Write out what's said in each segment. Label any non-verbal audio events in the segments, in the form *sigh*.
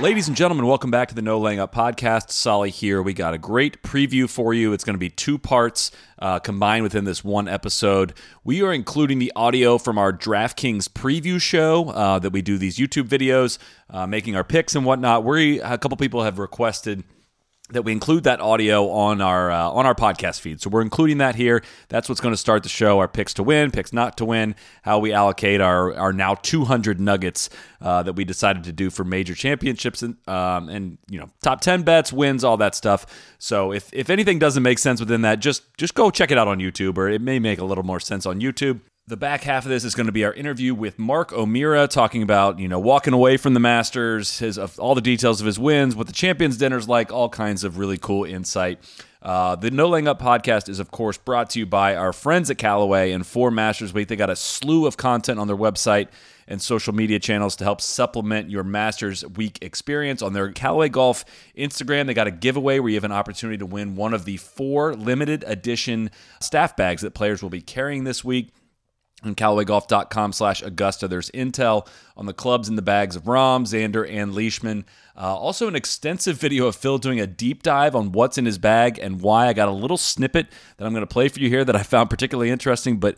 Ladies and gentlemen, welcome back to the No Laying Up podcast. Solly here. We got a great preview for you. It's going to be two parts uh, combined within this one episode. We are including the audio from our DraftKings preview show uh, that we do these YouTube videos, uh, making our picks and whatnot. We a couple people have requested that we include that audio on our uh, on our podcast feed. So we're including that here. That's what's going to start the show. Our picks to win, picks not to win, how we allocate our our now 200 nuggets uh, that we decided to do for major championships and um, and you know top 10 bets, wins, all that stuff. So if if anything doesn't make sense within that, just just go check it out on YouTube, or it may make a little more sense on YouTube. The back half of this is going to be our interview with Mark O'Meara, talking about you know walking away from the Masters, his all the details of his wins, what the Champions Dinner's like, all kinds of really cool insight. Uh, the No Laying Up podcast is, of course, brought to you by our friends at Callaway and for Masters Week. They got a slew of content on their website and social media channels to help supplement your Masters Week experience. On their Callaway Golf Instagram, they got a giveaway where you have an opportunity to win one of the four limited edition staff bags that players will be carrying this week on CallawayGolf.com slash Augusta. There's intel on the clubs in the bags of Rahm, Xander, and Leishman. Uh, also, an extensive video of Phil doing a deep dive on what's in his bag and why. I got a little snippet that I'm going to play for you here that I found particularly interesting. But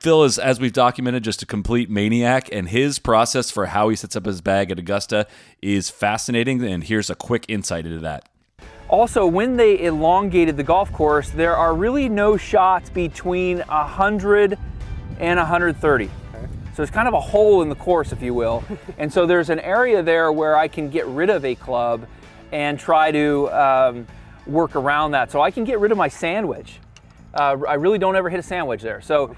Phil is, as we've documented, just a complete maniac, and his process for how he sets up his bag at Augusta is fascinating. And here's a quick insight into that. Also, when they elongated the golf course, there are really no shots between 100 and 130. So it's kind of a hole in the course, if you will. *laughs* and so there's an area there where I can get rid of a club and try to um, work around that. So I can get rid of my sandwich. Uh, I really don't ever hit a sandwich there. So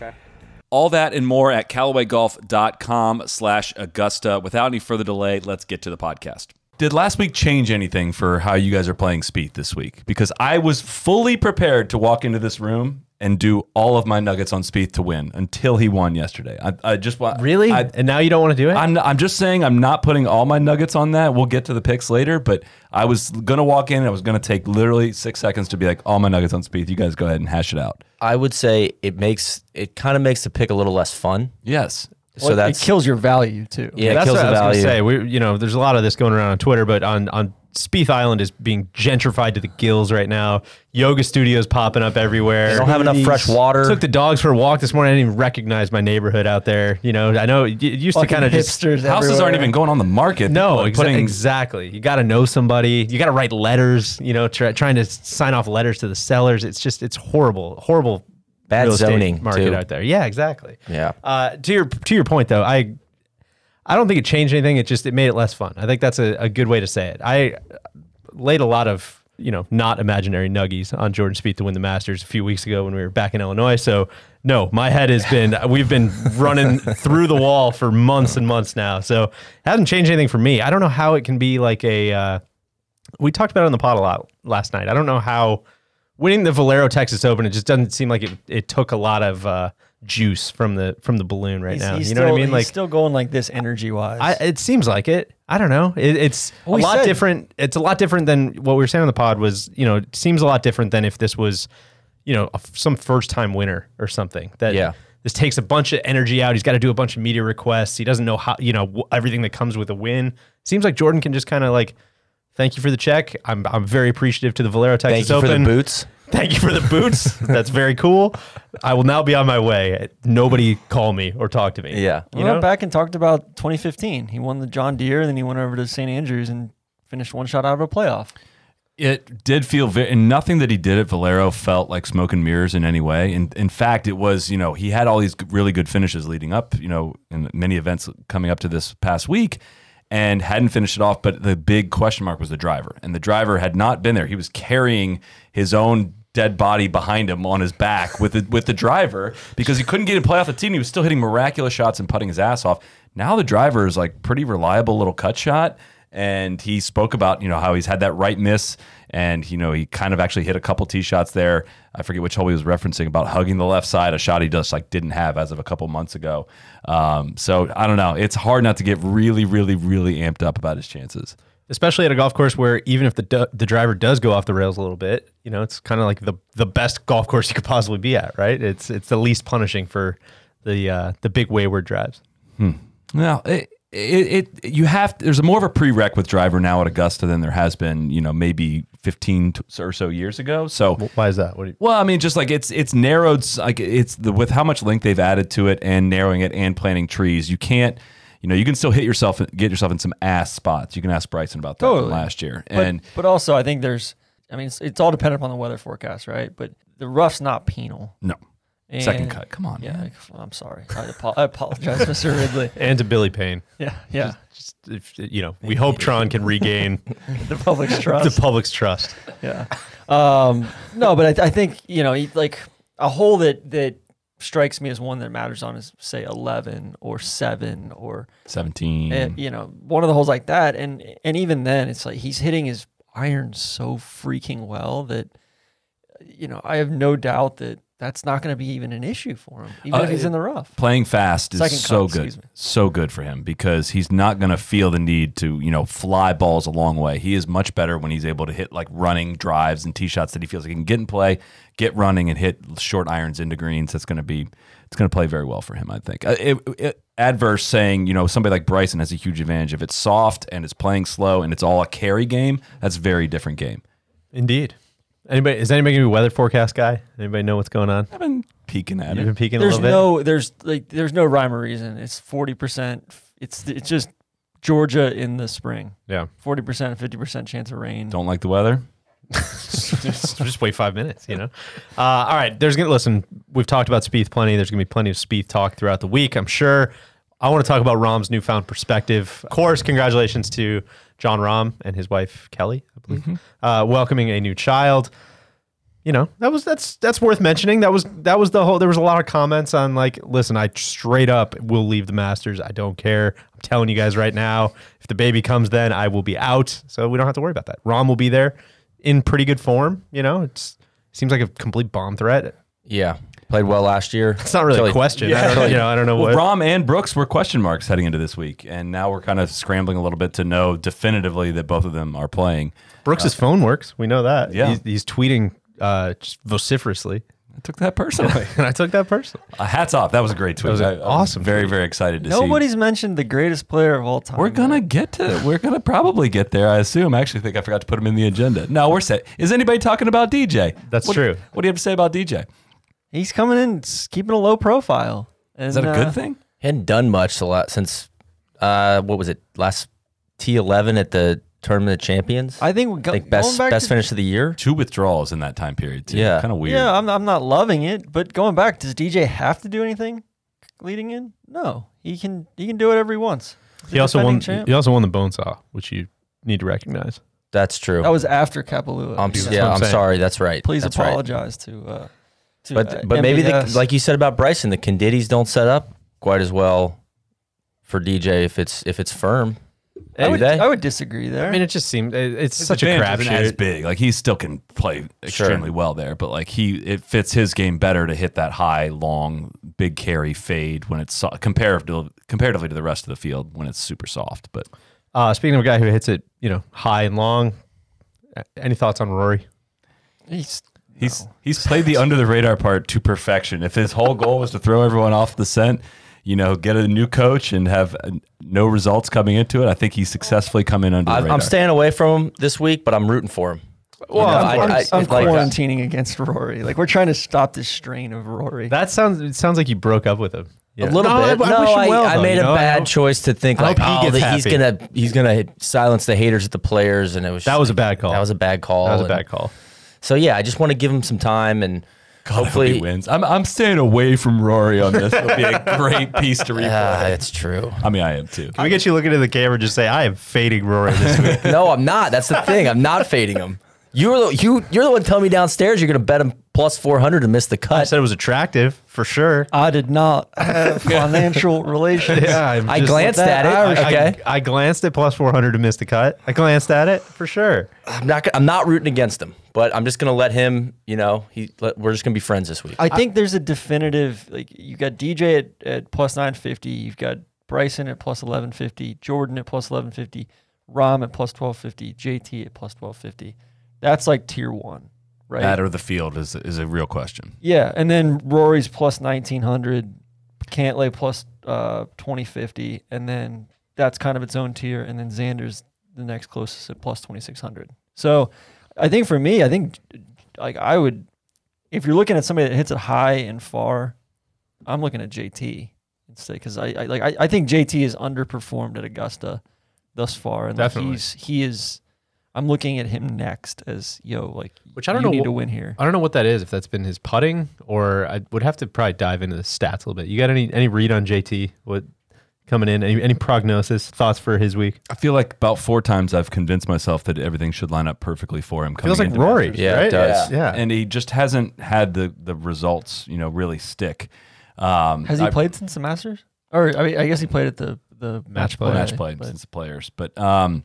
All that and more at CallawayGolf.com slash Augusta. Without any further delay, let's get to the podcast. Did last week change anything for how you guys are playing Spieth this week? Because I was fully prepared to walk into this room and do all of my nuggets on Spieth to win until he won yesterday. I, I just want Really? I, and now you don't want to do it? I'm, I'm just saying I'm not putting all my nuggets on that. We'll get to the picks later, but I was gonna walk in. and I was gonna take literally six seconds to be like, all my nuggets on Spieth. You guys go ahead and hash it out. I would say it makes it kind of makes the pick a little less fun. Yes. So Well, that's it kills your value too. yeah, it That's kills what the I was value. gonna say. We, you know, there's a lot of this going around on Twitter, but on on Spieth Island is being gentrified to the gills right now. Yoga studios popping up everywhere. They don't have enough fresh water. Took the dogs for a walk this morning. I didn't even recognize my neighborhood out there. You know, I know it used to Fucking kind of just Houses everywhere. aren't even going on the market. no, exa- putting- exactly. You got to know somebody. You got to write letters. You know, try, trying to sign off letters to the sellers. It's just it's horrible, horrible. Bad real zoning, market too. out there. Yeah, exactly. Yeah. Uh, to your to your point though, I I don't think it changed anything. It just it made it less fun. I think that's a, a good way to say it. I laid a lot of you know not imaginary nuggies on Jordan Spieth to win the Masters a few weeks ago when we were back in Illinois. So no, my head has been *laughs* we've been running through the wall for months and months now. So it hasn't changed anything for me. I don't know how it can be like a. Uh, we talked about it on the pod a lot last night. I don't know how winning the Valero Texas Open. It just doesn't seem like it. It took a lot of uh, juice from the from the balloon right He's, now. he's you know still, what I mean? He's Like still going like this energy wise. I, it seems like it. I don't know. It, it's Well, a lot said- different. It's a lot different than what we were saying on the pod. Was you know, it seems a lot different than if this was, you know, a f some first time winner or something. That Yeah. This takes a bunch of energy out. He's got to do a bunch of media requests. He doesn't know how, you know, everything that comes with a win. Seems like Jordan can just kind of like, thank you for the check. I'm, I'm very appreciative to the Valero Texas Thank you Open. for the boots. Thank you for the boots. That's very cool. I will now be on my way. Nobody call me or talk to me. Yeah. we you went know? back and talked about 2015. He won the John Deere, and then he went over to St. Andrews and finished one shot out of a playoff. It did feel very, and nothing that he did at Valero felt like smoke and mirrors in any way. And in fact, it was, you know, he had all these really good finishes leading up, you know, in many events coming up to this past week and hadn't finished it off. But the big question mark was the driver. And the driver had not been there. He was carrying his own dead body behind him on his back with the, with the driver because he couldn't get him play off the tee. And he was still hitting miraculous shots and putting his ass off. Now the driver is like pretty reliable little cut shot and he spoke about you know how he's had that right miss, and you know he kind of actually hit a couple tee shots there. I forget which hole he was referencing about hugging the left side, a shot he just like didn't have as of a couple months ago. Um, so I don't know. It's hard not to get really, really, really amped up about his chances. Especially at a golf course where even if the the driver does go off the rails a little bit, you know, it's kind of like the the best golf course you could possibly be at, right? It's it's the least punishing for the uh, the big wayward drives. No, it, it, it you have there's more of a prereq with driver now at Augusta than there has been, you know, maybe 15 or so years ago. So Why is that? What you, Well, I mean, just like it's it's narrowed, like it's the with how much length they've added to it and narrowing it and planting trees. You can't, you know, you can still hit yourself, get yourself in some ass spots. You can ask Bryson about that Totally. last year, But, and but also, I think there's, I mean, it's, it's all dependent upon the weather forecast, right? But the rough's not penal. no second cut. Come on, Yeah, man. I'm sorry. I, apo- I apologize, *laughs* Mr. Ridley. and to Billy Payne. Yeah, yeah. Just, if, you know, we hope Tron can regain *laughs* The public's trust. *laughs* the public's trust. yeah. Um, no, but I, I think you know, like a hole that that strikes me as one that matters on is say 11 or seven or Seventeen. uh, you know one of the holes like that, and and even then, it's like he's hitting his iron so freaking well that you know I have no doubt that that's not going to be even an issue for him, even Uh, if he's in the rough. playing fast is Second so cut, good, me. so good for him because he's not going to feel the need to, you know, fly balls a long way. He is much better when he's able to hit like running drives and tee shots that he feels like he can get in play, get running, and hit short irons into greens. That's going to be, it's going to play very well for him. I think. Uh, it, it, adverse saying, you know, somebody like Bryson has a huge advantage if it's soft and it's playing slow and it's all a carry game. That's a very different game. Indeed. Anybody is anybody gonna be a weather forecast guy? Anybody know what's going on? I've been peeking at it. You've it. been peeking a There's little bit. no, there's like, there's no rhyme or reason. It's 40 percent. It's it's just Georgia in the spring. yeah. 40 percent, 50 percent chance of rain. Don't like the weather. just, *laughs* *laughs* just wait five minutes, you know. Uh, all right, there's gonna listen. We've talked about Spieth plenty. There's gonna be plenty of Spieth talk throughout the week. I'm sure. I want to talk about Rahm's newfound perspective. Of course, congratulations to Jon Rahm and his wife Kelly, I believe, uh, welcoming a new child. You know that was that's that's worth mentioning. That was that was the whole. There was a lot of comments on like, listen, I straight up will leave the Masters. I don't care. I'm telling you guys right now. If the baby comes, then I will be out. So we don't have to worry about that. Rahm will be there in pretty good form. You know, it's seems like a complete bomb threat. Yeah, played well last year. It's not really a Kelly- question. I don't, you know, I don't know Well, what. Rahm and Brooks were question marks heading into this week, and now we're kind of scrambling a little bit to know definitively that both of them are playing. Brooks's phone works. We know that. Yeah. he's, he's tweeting uh, vociferously, I took that personally. and *laughs* I took that personally. uh, hats off. That was a great tweet. was an I- I was awesome Very, very excited to Nobody's see. Nobody's mentioned the greatest player of all time. We're gonna get to. We're gonna probably get there. I assume. I actually think I forgot to put him in the agenda. No, we're set. Is anybody talking about DJ? That's What- true. What do you have to say about DJ? He's coming in, keeping a low profile. And, Is that a uh, good thing? He hadn't done much a lot since uh, what was it last T11 at the Tournament of Champions? I think, go, I think best going back best to, finish of the year. Two withdrawals in that time period. Too. Yeah. kind of weird. Yeah, I'm, I'm not loving it, but going back, does DJ have to do anything leading in? No, he can. He can do whatever he wants. He's He also won. champ. He also won the bone saw, which you need to recognize. That's true. That was after Kapalua. I'm, yeah, I'm I'm sorry. That's right. Please That's right. apologize to. Uh, to But uh, but maybe the, like you said about Bryson, the conditties don't set up quite as well for DJ if it's if it's firm. I would. I would disagree there. I mean, it just seemed it, it's His such a advantage isn't as big. Like he still can play extremely well there, but like he, it fits his game better to hit that high, long, big carry fade when it's so, comparatively comparatively to the rest of the field when it's super soft. But Uh, speaking of a guy who hits it, you know, high and long. Any thoughts on Rory? he's he's he's played the under the radar part to perfection. If his whole goal was to throw everyone off the scent, you know, get a new coach and have uh, no results coming into it, I think he's successfully come in under I've, radar. I'm staying away from him this week, but I'm rooting for him. Well, know, I'm, I- I'm, I- I'm like- quarantining against Rory. Like we're trying to stop this strain of Rory. That sounds. It sounds like you broke up with him. A little No, bit. I no, wish him I, well, I though, made a know? bad choice to think I like, hope he oh, that he's gonna he's gonna silence the haters at the players, and it was That was a bad call. That was a bad call. That was a bad call. So yeah, I just want to give him some time and God, I hope hopefully he wins. I'm I'm staying away from Rory on this. It'll be a *laughs* great piece to replay. Ah, it's true. I mean, I am too. Can we get you looking at the camera and just say, I am fading Rory this week? *laughs* no, I'm not. That's the thing. I'm not fading him. You're the you you're the one telling me downstairs you're gonna bet him plus 400 to miss the cut. I said it was attractive for sure. I did not *laughs* have financial *laughs* relations. Yeah, I'm I just- glanced at it. I, okay. I, I glanced at plus 400 to miss the cut. I glanced at it for sure. I'm not. gonna- I'm not rooting against him, but I'm just gonna let him. You know, he. Let, we're just gonna be friends this week. I think there's a definitive like you got DJ at, at plus nine fifty, you've got Bryson at plus eleven fifty, Jordan at plus eleven fifty, Rahm at plus twelve fifty, JT at plus twelve fifty. That's like tier one, right? That or the field is is a real question. Yeah, and then Rory's plus nineteen hundred, Cantlay plus uh twenty fifty, and then that's kind of its own tier, and then Xander's the next closest at plus twenty six hundred. So, I think for me, I think like I would, if you're looking at somebody that hits it high and far, I'm looking at JT instead because I, I like I, I think JT is underperformed at Augusta thus far, and like, he's he is. I'm looking at him next as yo like Which I don't you know need wh- to win here. I don't know what that is. If that's been his putting, or I would have to probably dive into the stats a little bit. You got any any read on JT? What coming in? Any, any prognosis thoughts for his week? I feel like about four times I've convinced myself that everything should line up perfectly for him. Feels like into Rory. Masters. Yeah, it does. Yeah. and he just hasn't had the the results, you know, really stick. Um, Has he I- played since the Masters? Or I mean, I guess he played at the the Match play. match play but- since the players? But um,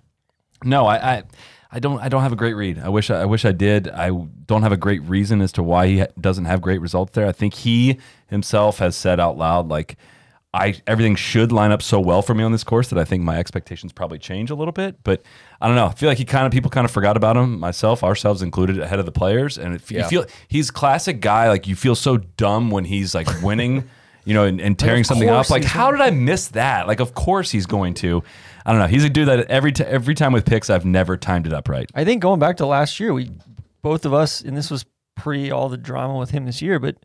no, I, I I don't I don't have a great read. I wish I, I wish I did. I don't have a great reason as to why he ha- doesn't have great results there. I think he himself has said out loud like. I everything should line up so well for me on this course that I think my expectations probably change a little bit. But I don't know. I feel like he kind of people kind of forgot about him, myself, ourselves included, ahead of the players. And if you feel he's classic guy, like you feel so dumb when he's like winning, you know, and, and tearing of something up. Like how did I miss that? Like of course he's going to. I don't know. He's a dude that every t- every time with picks, I've never timed it up right. I think going back to last year, we both of us, and this was pre all the drama with him this year, but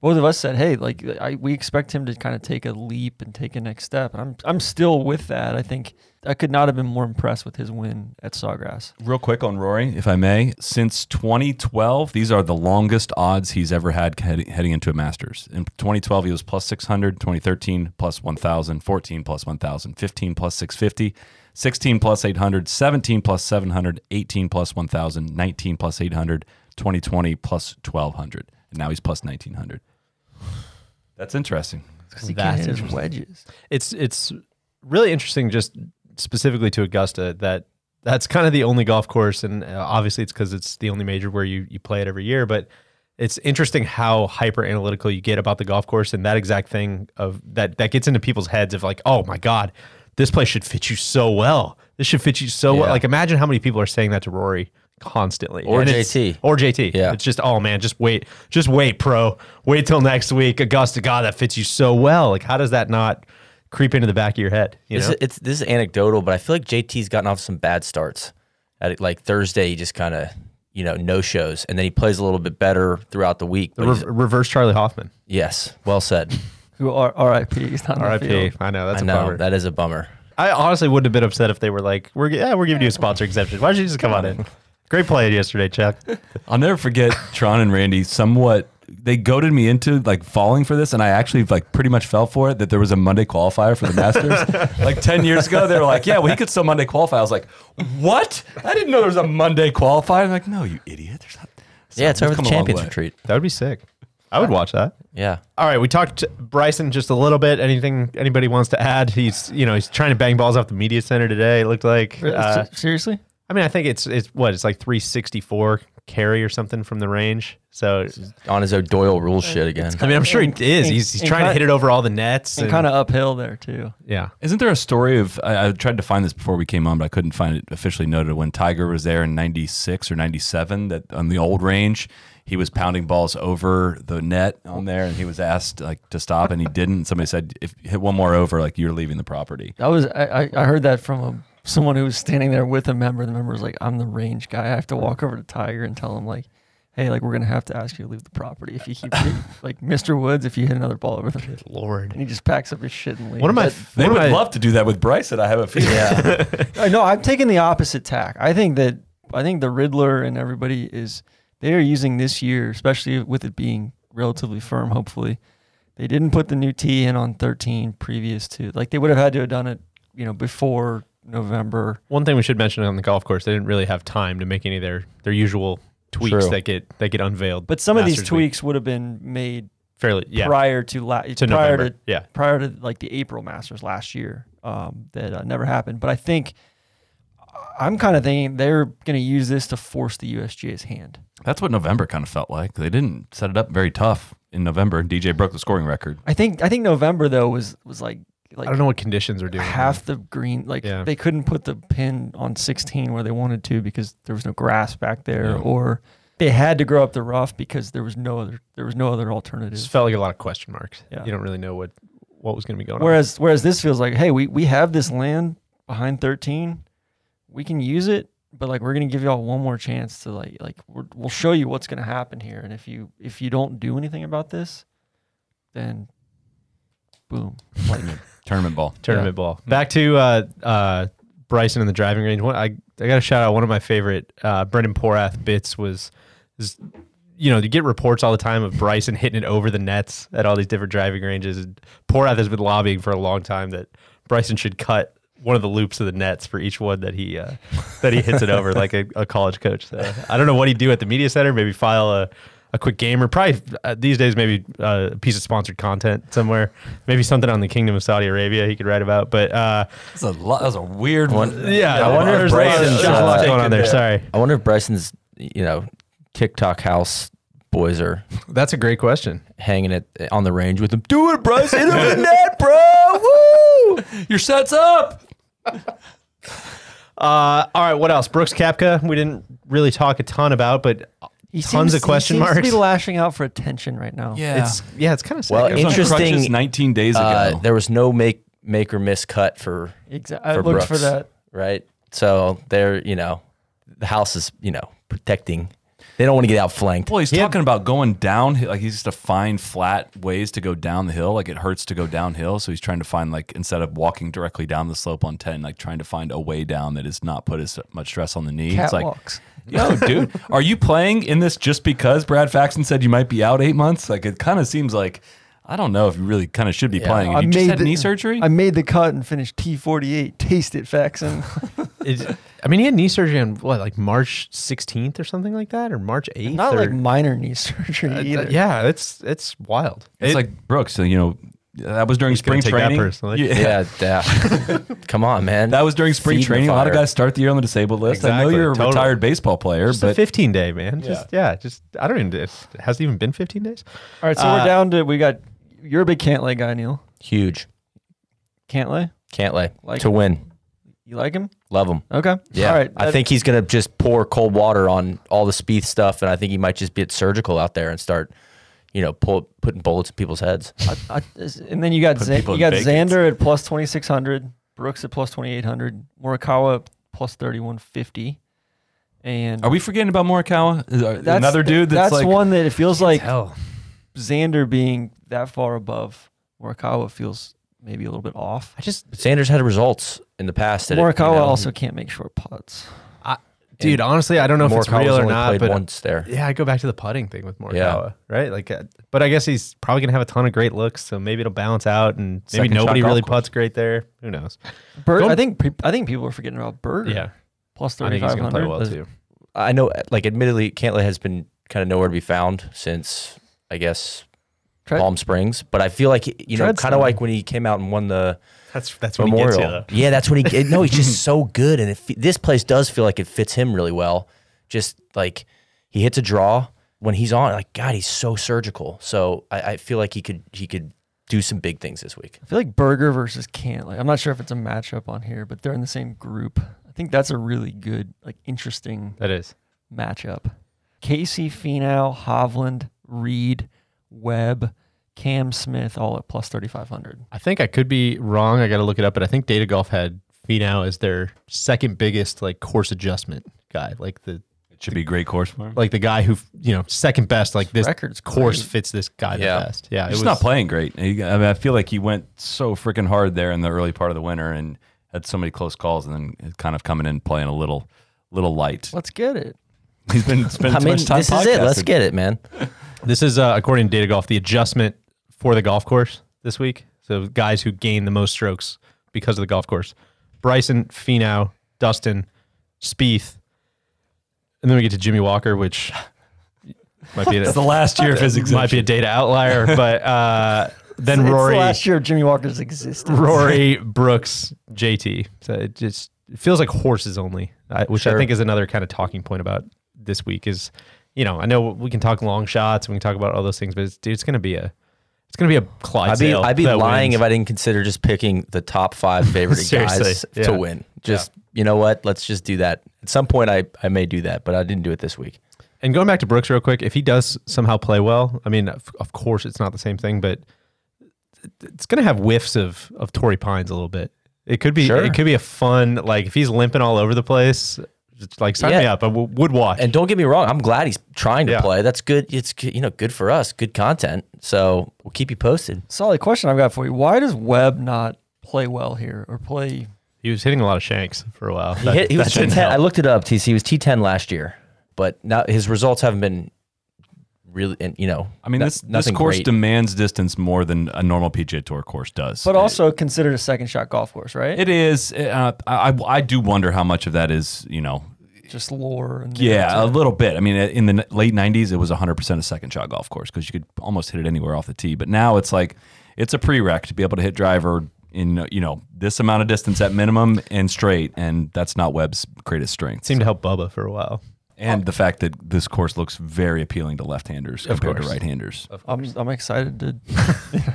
both of us said, "Hey, like I, we expect him to kind of take a leap and take a next step." I'm I'm still with that. I think I could not have been more impressed with his win at Sawgrass. Real quick on Rory, if I may, since 2012, these are the longest odds he's ever had heading, heading into a Masters. In 2012, he was plus 600, 2013 plus 1,000, 14 plus 1,000, 15 plus 650, 16 plus 800, 17 plus 700, 18 plus 1,000, 19 plus 800, 2020 plus 1,200. And now he's plus 1,900. That's interesting. Because he That's can't hit his wedges. it's it's really interesting just specifically to Augusta that that's kind of the only golf course and uh, obviously it's because it's the only major where you you play it every year but it's interesting how hyper analytical you get about the golf course and that exact thing of that that gets into people's heads of like oh my god this place should fit you so well. This should fit you so well. Like imagine how many people are saying that to Rory constantly Or And JT. or JT Yeah. it's just oh man just wait just wait pro wait till next week Augusta god that fits you so well like how does that not creep into the back of your head you This know is, it's this is anecdotal, but I feel like JT's gotten off some bad starts. At like Thursday, he just kind of you know no shows, and then he plays a little bit better throughout the week. But Re- reverse Charley Hoffman. yes, well said. Who are R.I.P. He's not on R.I.P. I know that's I a know bummer. that is a bummer. I honestly wouldn't have been upset if they were like, "We're yeah, we're giving you a sponsor exemption. Why don't you just come on in?" *laughs* Great play yesterday, Chuck. *laughs* I'll never forget Tron and Randy somewhat they goaded me into like falling for this and I actually like pretty much fell for it that there was a Monday qualifier for the Masters. *laughs* like 10 years ago they were like, "Yeah, well he could still Monday qualify." I was like, "What? I didn't know there was a Monday qualifier." I'm like, "No, you idiot. There's not Yeah, it's over the come a long Champions. Retreat. That would be sick. I would watch that. Yeah, All right, we talked to Bryson just a little bit. Anything anybody wants to add? He's you know he's trying to bang balls off the media center today. It looked like. Uh, Seriously? I mean, I think it's it's what it's like 364 carry or something from the range. So on his O'Doyle rules shit again. I mean, I'm sure he is. He's, he's trying to hit it over all the nets And kind of uphill there too. yeah. Isn't there a story of I, I tried to find this before we came on, but I couldn't find it officially noted when Tiger was there in '96 or '97 that on the old range he was pounding balls over the net on there, and he was asked like to stop, and he didn't. Somebody said if you hit one more over, like you're leaving the property. That was I, I I heard that from a, someone who was standing there with a member. The member was like, "I'm the range guy. I have to walk over to Tiger and tell him like, hey, like we're gonna have to ask you to leave the property if you keep *laughs* like Mr. Woods if you hit another ball over the Lord. and he just packs up his shit and leaves." One of my They would of love to do that with Bryson. I have a feeling. Yeah, *laughs* I know I'm taking the opposite tack. I think that I think the Riddler and everybody is they are using this year, especially with it being relatively firm. Hopefully, they didn't put the new tee in on 13 previous to like they would have had to have done it, you know, before November. One thing we should mention on the golf course, they didn't really have time to make any of their their usual tweaks True. that get that get unveiled. But some of these Masters week. tweaks would have been made fairly yeah prior to la- to prior November. to yeah. prior to like the April Masters last year um, that uh, never happened. But I think I'm kind of thinking they're going to use this to force the USGA's hand. That's what November kind of felt like. They didn't set it up very tough in November. DJ broke the scoring record. I think I think November though was was like like I don't know what conditions are doing. half the green like Yeah. they couldn't put the pin on 16 where they wanted to because there was no grass back there Yeah. or they had to grow up the rough because there was no other there was no other It alternative. just felt like a lot of question marks. Yeah. You don't really know what what was going to be going on. Whereas whereas this feels like, hey, we we have this land behind 13, we can use it, but like we're gonna give y'all one more chance to like like we're, we'll show you what's gonna happen here, and if you if you don't do anything about this, then boom, like Tournament ball. on. Tournament ball. Back to uh, uh, Bryson in the driving range. One, I I got to shout out one of my favorite uh, Brendan Porath bits was, is, you know, you get reports all the time of Bryson hitting it over the nets at all these different driving ranges. And Porath has been lobbying for a long time that Bryson should cut one of the loops of the nets for each one that he uh, that he hits it over like a, a college coach. So I don't know what he'd do at the media center. Maybe file a, a quick game or probably uh, these days maybe uh, a piece of sponsored content somewhere. Maybe something on the Kingdom of Saudi Arabia he could write about. But uh, That's a lot. That's a weird one. yeah, I wonder if there's a lot, of- Bryson's, a lot uh, going on there. Sorry, I wonder if Bryson's, you know, TikTok house boys are that's a great question. hanging it on the range with him. Do it, Bryson. Hit him in net, bro. *laughs* Woo! Your set's up. Uh, all right, what else? Brooks Koepka, we didn't really talk a ton about, but he tons seems- of question he seems marks. To be lashing out for attention right now. Yeah. It's yeah, it's kind of Well, sad. It was on Interesting, crutches 19 days ago. Uh, there was no make make or miss cut for exactly. I For looked for Brooks. that. right. So they're you know, the house is you know protecting. They don't want to get outflanked. Well, he's talking about going down. Like he's just to find flat ways to go down the hill. Like it hurts to go downhill, so he's trying to find like instead of walking directly down the slope on ten, like trying to find a way down that is not put as much stress on the knee. It's like, Catwalks. *laughs* yo, dude, are you playing in this just because Brad Faxon said you might be out eight months? Like it kind of seems like I don't know if you really kind of should be playing. Have you just had the, knee surgery? I made the cut and finished T48. Taste it, Faxon. *laughs* I mean, he had knee surgery on what, like March 16th or something like that, or March 8th. Not or, like minor knee surgery Uh, either. yeah, it's it's wild. it's It- like Brooks. You know, that was during spring couldn't take that training. personally. Yeah. Yeah, yeah. *laughs* Come on, man. That was during spring Feeding the training. A lot of guys start the year on the disabled list. I know you're a totally. retired baseball player, just a but 15 day man. Just yeah, just I don't even. It hasn't even been 15 days. All right, so Uh, we're down to we got. You're a big Cantlay guy, Neil. Huge. Cantlay, Can't lay Like- to win. you like him? Love him. Okay. Yeah, All right. I think he's gonna just pour cold water on all the Spieth stuff, and I think he might just get surgical out there and start, you know, pull, putting bullets in people's heads. I, I, and then you got Put Zan- you got vacates. Xander at plus twenty six hundred, Brooks at plus twenty eight hundred, Morikawa plus thirty one fifty, and are we forgetting about Morikawa? That's Another dude that's, that's like one that it feels like Hell, Xander being that far above Morikawa feels maybe a little bit off. I just Xander's had results in the past. That it- you Morikawa know, also can't make short putts. Dude, honestly, I don't know if it's Morikawa's real or only not, played but once there. yeah, I go back to the putting thing with Morikawa, Yeah. right? Like, uh, but I guess he's probably gonna have a ton of great looks, so maybe it'll balance out, and maybe Second nobody golf really course. puts great there. Who knows? Berg, I think I think people are forgetting about Berger. Yeah, plus I he's gonna play well too. I know, like, admittedly, Cantlay has been kind of nowhere to be found since, I guess, Palm Springs. But I feel like, you know, kind of like when he came out and won the That's that's what he gets Memorial. you yeah, that's what he. no, he's just *laughs* so good, and it, this place does feel like it fits him really well. Just like he hits a draw when he's on. Like God, he's so surgical. So I, I feel like he could he could do some big things this week. I feel like Berger versus Cantlay. I'm not sure if it's a matchup on here, but they're in the same group. I think that's a really good, like, interesting That is. matchup. Casey, Finau, Hovland, Reed, Webb, Cam Smith, all at plus 3,500. I think I could be wrong. I got to look it up, but I think Data Golf had Finau as their second biggest like course adjustment guy, like the it should be a great course for him. like the guy who you know second best. Like this record's course great. fits this guy Yeah. the best. Yeah, it He's was not playing great. He- I mean, I feel like he went so freaking hard there in the early part of the winter and had so many close calls, and then kind of coming in playing a little, little light. Let's get it. He's been *laughs* spending I too mean, much time. this is it. Let's get it, man. This is uh, according to Data Golf the adjustment for the golf course this week. So guys who gain the most strokes because of the golf course: Bryson, Finau, Dustin, Spieth, and then we get to Jimmy Walker, which *laughs* might be It's the last year of his *laughs* might be a data outlier, but uh, then It's the Rory, last year of Jimmy Walker's existence. Rory Brooks, JT. So it just it feels like horses only, I, which I Sure. think is another kind of talking point about this week. Is you know I know we can talk long shots, we can talk about all those things, but it's, dude, it's gonna be a it's gonna be a Clydesdale. I'd be I'd be lying wins. if I didn't consider just picking the top five *laughs* favorite guys yeah. to win. Just you know what? Let's just do that. At some point, I I may do that, but I didn't do it this week. And going back to Brooks real quick, if he does somehow play well, I mean, of, of course it's not the same thing, but it's going to have whiffs of of Torrey Pines a little bit. It could be Sure. it could be a fun like if he's limping all over the place, like sign me Yeah. up. I w- would watch. And don't get me wrong, I'm glad he's trying to Yeah. play. That's good. It's good- you know good for us, good content. So we'll keep you posted. Solid question I've got for you. Why does Webb not play well here or play? he was hitting a lot of shanks for a while. He, hit, he was T10. I looked it up. TC he was T10 last year, but now his results haven't been really. And you know, I mean, no- this this course great. demands distance more than a normal PGA Tour course does. But also considered a second shot golf course, right? it is. Uh, I I do wonder how much of that is you know. Just lore and Yeah, a little bit. I mean, in the late '90s, it was 100% a second shot golf course because you could almost hit it anywhere off the tee. But now it's like it's a prereq to be able to hit driver in you know this amount of distance at minimum and straight, and that's not Webb's greatest strength. seemed to help Bubba for a while. And oh. the fact that this course looks very appealing to left-handers compared to course. right-handers. I'm I'm excited to. *laughs*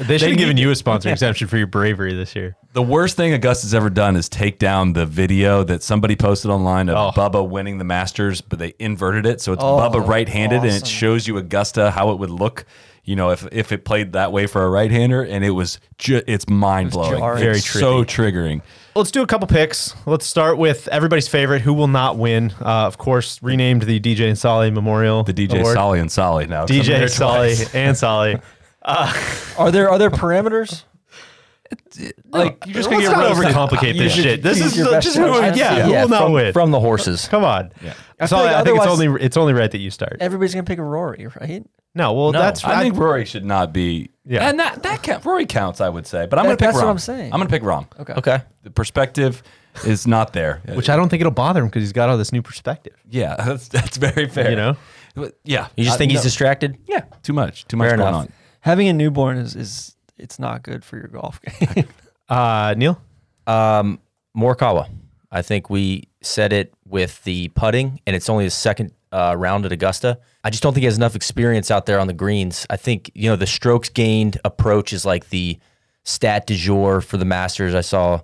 They should have given you a sponsor *laughs* exemption for your bravery this year. The worst thing Augusta's ever done is take down the video that somebody posted online of Oh. Bubba winning the Masters, but they inverted it. So it's Oh, Bubba right-handed and it awesome. shows you Augusta how it would look, you know, if if it played that way for a right-hander and it was ju- it's mind-blowing. jarring. Very It's so triggering. Let's do a couple picks. Let's start with everybody's favorite, who will not win. Uh, of course, renamed the DJ and Solly Memorial. The DJ Award. Solly and Solly now. DJ here Solly and Solly. *laughs* Are there are there parameters? Like you're just gonna get not roasted. overcomplicate this Use- shit. This use is your the- best just who, judgment. yeah, who will not from, win? from the horses. Come on. Yeah. I feel like I think it's otherwise- only it's only right that you start. Everybody's gonna pick a Rory, right? No, well, No, that's I think Rory should not be. Yeah. and that that count, Rory counts. I would say, but I'm going to pick that's what I'm saying. I'm going to pick Rahm. Okay. Okay. The perspective is not there. which I don't think it'll bother him because he's got all this new perspective. Yeah, *laughs* that's that's very fair. You know, But, yeah. You just I- think he's no. distracted? Yeah, too much. Too much Fair going enough. on. Having a newborn is is it's not good for your golf *laughs* *laughs* game. uh, Neil. Um, Morikawa. I think we said it with the putting, and it's only his second uh, round at Augusta. I just don't think he has enough experience out there on the greens. I think you know the strokes gained approach is like the stat du jour for the Masters. I saw,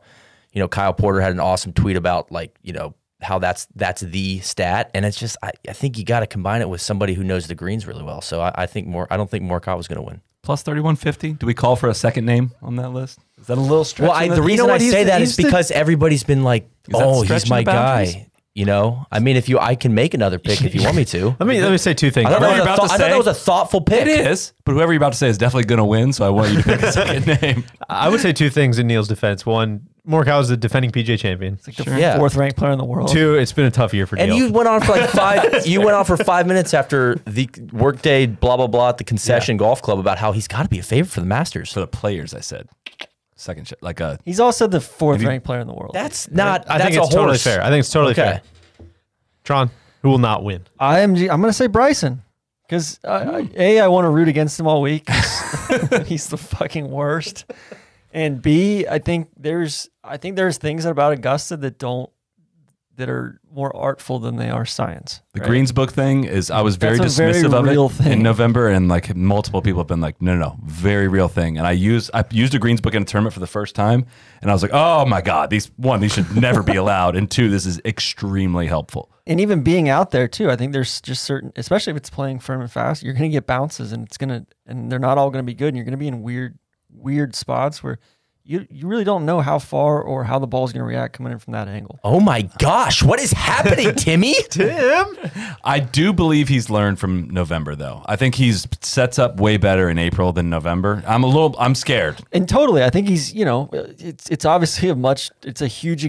you know, Kyle Porter had an awesome tweet about like you know how that's that's the stat, and it's just I, I think you got to combine it with somebody who knows the greens really well. So I, I think more. I don't think Morikawa was going to win. Plus 3150. Do we call for a second name on that list? Is that a little stretch? Well, I, in the you reason know I say the- that the- because everybody's been like, "Oh, he's my guy." You know, I mean, if you, I can make another pick if you want me to. *laughs* Let me let me say two things. I thought, that was, a about thought- to I thought say- that was a thoughtful pick. It is, but whoever you're about to say is definitely going to win. So I want you to pick a second *laughs* name. I would say two things in Neil's defense. One, Morikawa is the defending PJ champion. It's like the Yeah. fourth ranked player in the world. Two, it's been a tough year for And Neil. you went on for like five. *laughs* you went on for five minutes after the workday, blah blah blah, at the concession golf club about how he's got to be a favorite for the Masters. For the players, I said second shot, like a He's also the fourth ranked player in the world. That's not. I that's think it's a totally horse. fair. I think it's totally Okay. fair. Tron, who will not win? IMG. I'm gonna say Bryson because a I want to root against him all week. 'cause *laughs* *laughs* He's the fucking worst. And B, I think there's I think there's things about Augusta that don't that are more artful than they are science. The right? Greens book thing is I was very a very dismissive of it thing. in November, and like multiple people have been like, no, no, no, very real thing. And I used I used a Greens book in a tournament for the first time, and I was like, oh my god, these one these should never be *laughs* allowed, and two, this is extremely helpful. and even being out there too, I think there's just certain, especially if it's playing firm and fast, you're gonna get bounces, and it's gonna, and they're not all gonna be good, and you're gonna be in weird, weird spots where you you really don't know how far or how the ball's gonna react coming in from that angle. Oh my gosh, what is happening, *laughs* Timmy? Tim, I do believe he's learned from November though. I think he's sets up way better in April than November. I'm a little I'm scared. And totally, I think he's, you know, it's it's obviously a much, it's a huge,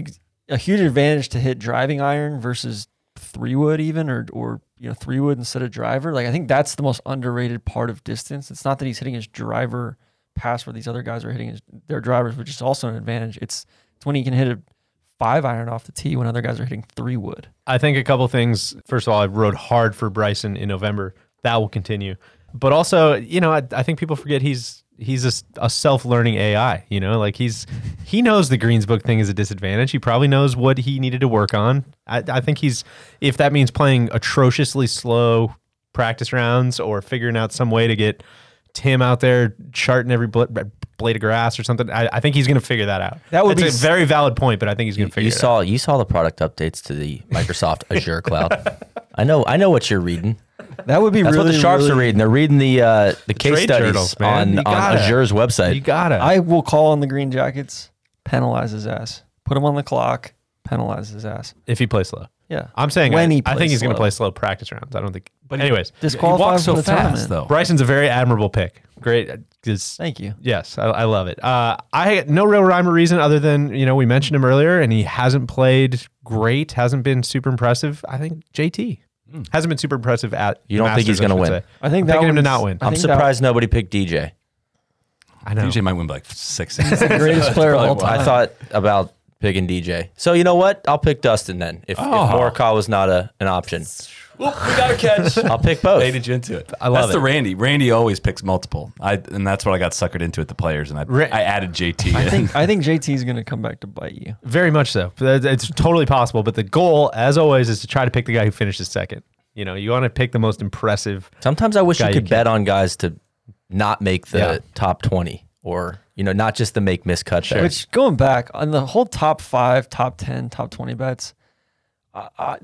a huge advantage to hit driving iron versus three wood even, or or you know three wood instead of driver. Like I think that's the most underrated part of distance. It's not that he's hitting his driver past where these other guys are hitting their drivers, which is also an advantage. It's it's when he can hit a five iron off the tee when other guys are hitting three wood. I think a couple things. First of all, I rode hard for Bryson in November. That will continue. But also, you know, I, I think people forget he's he's a, a self-learning AI. You know, like he's he knows the Greens book thing is a disadvantage. He probably knows what he needed to work on. I, I think he's if that means playing atrociously slow practice rounds or figuring out some way to get Tim out there charting every bl- blade of grass or something. I, I think he's going to figure that out. That would It's be a s- very valid point, but I think he's going to figure You it out. saw you saw the product updates to the Microsoft Azure cloud. I know I know what you're reading. That would be That's really what the sharps really, are reading. They're reading the uh, the case trade studies journals, man. on, on. Azure's website. You got it. I will call on the green jackets, penalize his ass, put him on the clock, penalize his ass. if he plays slow. Yeah, I'm saying when I, he I think he's going to slow. play slow practice rounds. I don't think. But But anyways, he disqualified walks so from the fast tournament. though. Bryson's a very admirable pick. Great. uh, 'cause- Thank you. Yes, I, I love it. Uh, I had no real rhyme or reason other than you know we mentioned him earlier, and he hasn't played great, hasn't been super impressive. I think JT hasn't been super impressive at. You don't think he's gonna win? say. I think I'm that picking him to one's- not win. I I'm think that- surprised nobody picked DJ. I know. DJ might win by like six. *laughs* He's the greatest player of all time. I thought about picking DJ. So you know what? I'll pick Dustin then. If, Oh. if Morikawa was not a, an option, Well, we got a catch. *laughs* I'll pick both. Baited you into it. I love that's the. Randy. Randy always picks multiple. I and that's what I got suckered into at the players, and I Ra- I added JT. I in. think I think *laughs* JT is going to come back to bite you. Very much so. It's totally possible. But the goal, as always, is to try to pick the guy who finishes second. You know, you want to pick the most impressive. Sometimes I wish Guy you you could can- bet on guys to not make the Yeah. top 20 or, you know, not just the make miscut bets. Which going back on the whole top five, top ten, top twenty bets, I, I,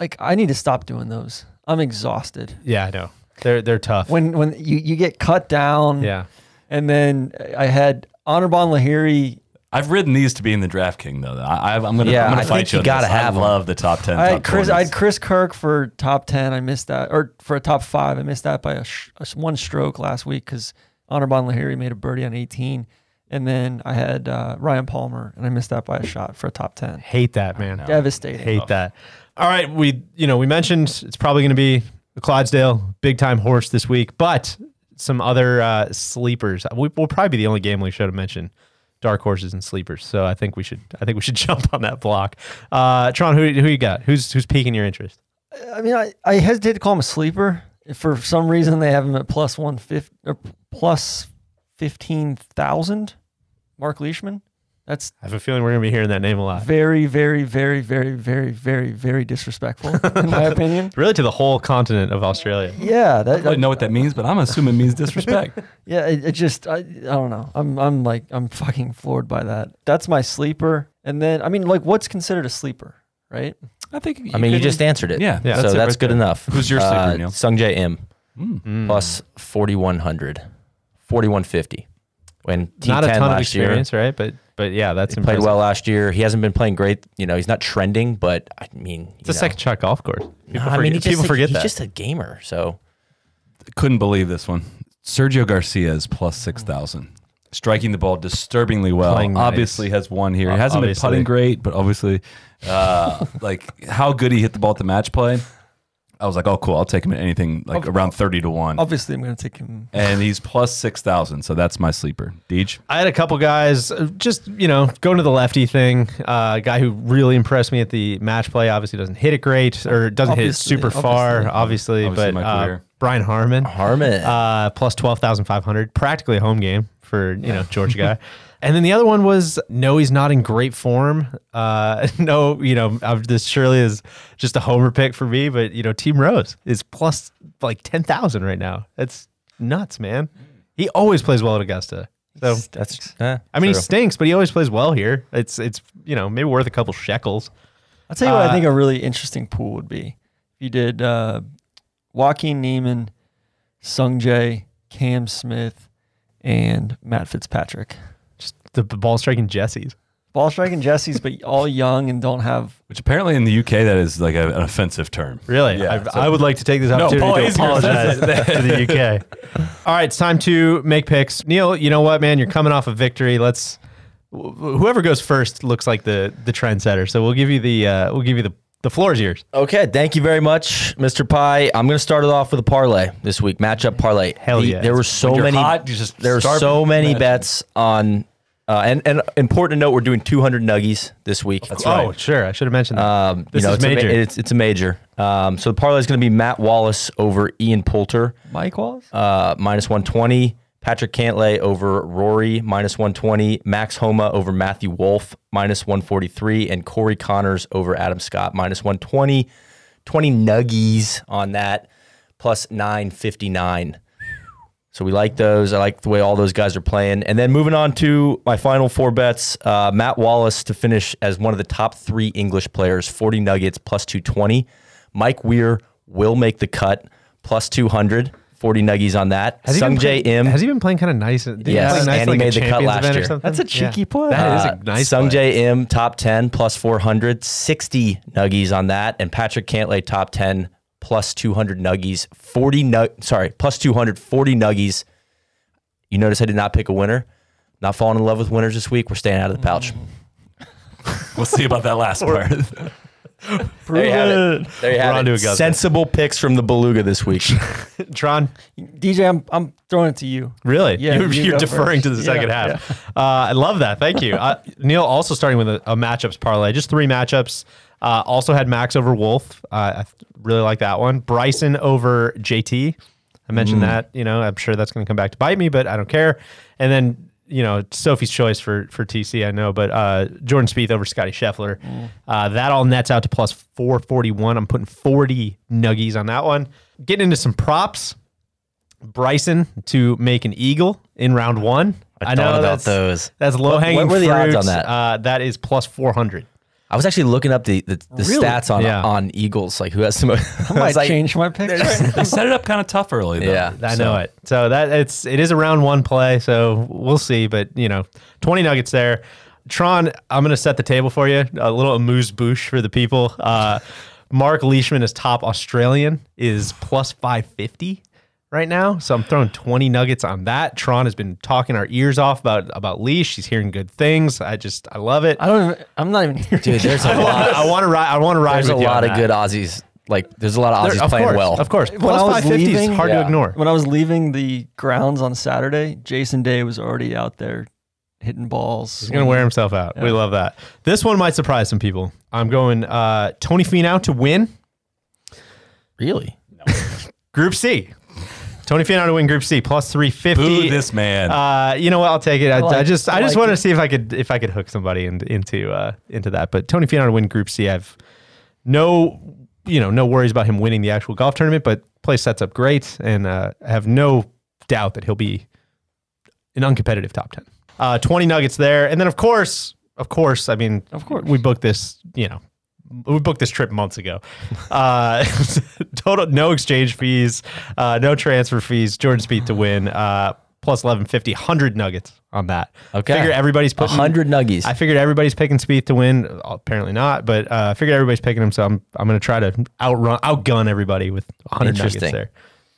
like I need to stop doing those. I'm exhausted. Yeah, I know. They're they're tough. When when you, you get cut down, yeah. and then I had Anirban Lahiri. I've ridden these to be in the Draft King though. I, I'm gonna Yeah, I'm gonna I fight think you. you gotta this. have I 'em. love the top ten. I top had Chris. I had Chris Kirk for top ten. I missed that, or for a top five. I missed that by a, sh- a s- one stroke last week because Anirban Lahiri made a birdie on 18, and then I had uh, Ryan Palmer, and I missed that by a shot for a top ten. Hate that, man. Devastating. Hate that. All right, we you know we mentioned it's probably going to be the Clydesdale big time horse this week, but some other uh, sleepers. We, we'll probably be the only gambling show to mention dark horses and sleepers. So I think we should I think we should *laughs* jump on that block. Uh, Tron, who who you got? Who's who's piquing your interest? I mean, I, I hesitate to call him a sleeper. If for some reason they have him at plus one fifty or plus fifteen thousand. Mark Leishman. That's I have a feeling we're going to be hearing that name a lot. very, very, very, very, very, very, very disrespectful, in my *laughs* opinion. Really, to the whole continent of Australia. Yeah, that, I don't know what that means, but I'm assuming it means disrespect. *laughs* Yeah, it, it just I, I don't know. I'm I'm like I'm fucking floored by that. That's my sleeper. And then I mean like what's considered a sleeper, right? I think. I mean, you could- just answered it. Yeah, Yeah. so that's that's, right good there. enough. Who's your sleeper, uh, Neil? Sungjae Im Mm. plus 4,100, 4,150. When T10 Not a ton of last year, experience, right? But but yeah, that's he played impressive. well last year. He hasn't been playing great. You know, he's not trending, but I mean, It's a second shot golf course. People I forget, mean, he just, people forget he's that. just a gamer. So couldn't believe this one. Sergio Garcia is plus six thousand. Striking the ball disturbingly well. Playing nice. Obviously has one here. He hasn't obviously. been putting great, but obviously, uh, *laughs* like how good he hit the ball at the match play. I was like, oh, cool. I'll take him at anything like Ob- around thirty to one. Obviously I'm gonna take him and he's plus six thousand. So that's my sleeper. Deej. I had a couple guys, uh, just you know, going to the lefty thing. Uh, a guy who really impressed me at the match play. Obviously, doesn't hit it great or doesn't hit it Obviously, super far. Obviously, obviously. Obviously but my uh, career. Brian Harman, Harman. uh, plus twelve thousand five hundred, practically a home game for you know Georgia guy. *laughs* And then the other one was no, he's not in great form. Uh, *laughs* no, you know, I'm- this surely is just a homer pick for me. But you know, Team Rose is plus like ten thousand right now. That's nuts, man. He always plays well at Augusta. So that's, I mean, true. he stinks, but he always plays well here. It's it's you know maybe worth a couple shekels. I'll tell you what Uh, I think a really interesting pool would be. If you did uh, Joaquin Niemann, Sung Jae, Cam Smith, and Matt Fitzpatrick. Just the b- ball striking Jesse's. Ball striking Jesse's, but all young and don't have Which apparently in the UK that is like a, an offensive term. Really, Yeah, I, so- I would like to take this opportunity Paul to apologize to the UK. *laughs* All right, it's time to make picks. Neil, you know what, man? You're coming off a victory. Let's whoever goes first looks like the the trendsetter. So we'll give you the uh, we'll give you the the floor is yours. Okay, thank you very much, Mr. Pie. I'm going to start it off with a parlay this week, matchup parlay. Hell The- yeah. There were so many. hot, just there were so many matching. bets on Uh, and and important to note, we're doing 200 nuggies this week. That's Oh, sure. I should have mentioned that. Um, This you know, is it's major. A, it's, it's a major. Um, so the parlay is going to be Matt Wallace over Ian Poulter, Mike Wallace? uh, minus 120. Patrick Cantlay over Rory, minus 120. Max Homa over Matthew Wolff, minus 143. And Corey Conners over Adam Scott, minus 120. 20 nuggies on that, plus 959. So we like those. I like the way all those guys are playing. And then moving on to my final four bets uh, Matt Wallace to finish as one of the top three English players, 40 Nuggets plus 220. Mike Weir will make the cut, plus 200. 40 Nuggies on that. Has he been Sung J play- M. Has he been playing kind of nice? Did he Yes, play nice and he like a made the cut last event or year. something? That's a cheeky play. That is Uh, a nice Sung play. J M top 10 plus 400, 60 nuggies on that. And Patrick Cantlay top 10 plus 200 nuggies, 40 nug, sorry, plus 200, 40 nuggies. You notice I did not pick a winner. Not falling in love with winners this week. We're staying out of the pouch. We'll see about that last *laughs* part. *laughs* There you have it. There you have on it. Augusta. Sensible picks from the Beluga this week. *laughs* Tron, DJ, I'm, I'm throwing it to you. really? Yeah, you're, you you're deferring first. to the second Yeah, half. Uh, I love that. Thank you, uh, Neil. Also starting with a, a matchups parlay, just three matchups. Uh, also had Max over Wolff. Uh, I really like that one. Bryson over JT. I mentioned that. You know, I'm sure that's going to come back to bite me, but I don't care. And then you know, Sophie's choice for for TC, I know, but uh, Jordan Spieth over Scotty Scheffler. Uh, that all nets out to plus 441. I'm putting 40 nuggies on that one. Getting into some props. Bryson to make an eagle in round one. I thought about that's, those. That's low hanging what were the odds on that? Uh, that is plus 400. I was actually looking up the the, the Really? stats on Yeah. on Eagles, like who has the most. *laughs* I might change my pick. they *laughs* set it up kind of tough early, though. Yeah, I know it. So that it's it is a round one play. So we'll see. But you know, 20 nuggets there. Tron, I'm gonna set the table for you. A little amuse bouche for the people. Uh, Mark Leishman is top Australian is plus 550 right now. So I'm throwing 20 nuggets on that. Tron has been talking our ears off about about Leash. She's hearing good things. I just I love it. I don't even, I'm not even here. dude. There's a I lot. I want to ride. I want to ride. There's a with you lot on of that. good Aussies. Like there's a lot of There- Aussies of playing course, well. Of course, When plus I was 550 is hard Yeah. to ignore. When I was leaving the grounds on Saturday, Jason Day was already out there hitting balls. He's gonna wear himself out. We love that. This one might surprise some people. I'm going uh, Tony Finau to win Really? No. Group C. Tony Finau to win Group C plus three fifty. Boo this man. Uh, you know what? I'll take it. I, I like just, it. I I just like wanted it. to see if I could, if I could hook somebody in, into, uh, into that. But Tony Finau to win Group C, I've no, you know, no worries about him winning the actual golf tournament. But play sets up great, and uh, I have no doubt that he'll be an uncompetitive top ten. Uh, Twenty nuggets there, and then of course, of course, I mean, Of course. we booked this. You know, we booked this trip months ago. *laughs* Uh, *laughs* total no exchange fees, uh, no transfer fees. Jordan Spieth to win. Uh, plus 1150, 100 nuggets on that. Okay. Figure everybody's putting 100 nuggies. I figured everybody's picking Spieth to win. Apparently not, but uh, I figured everybody's picking him. So I'm I'm going to try to outrun, outgun everybody with 100 nuggets there.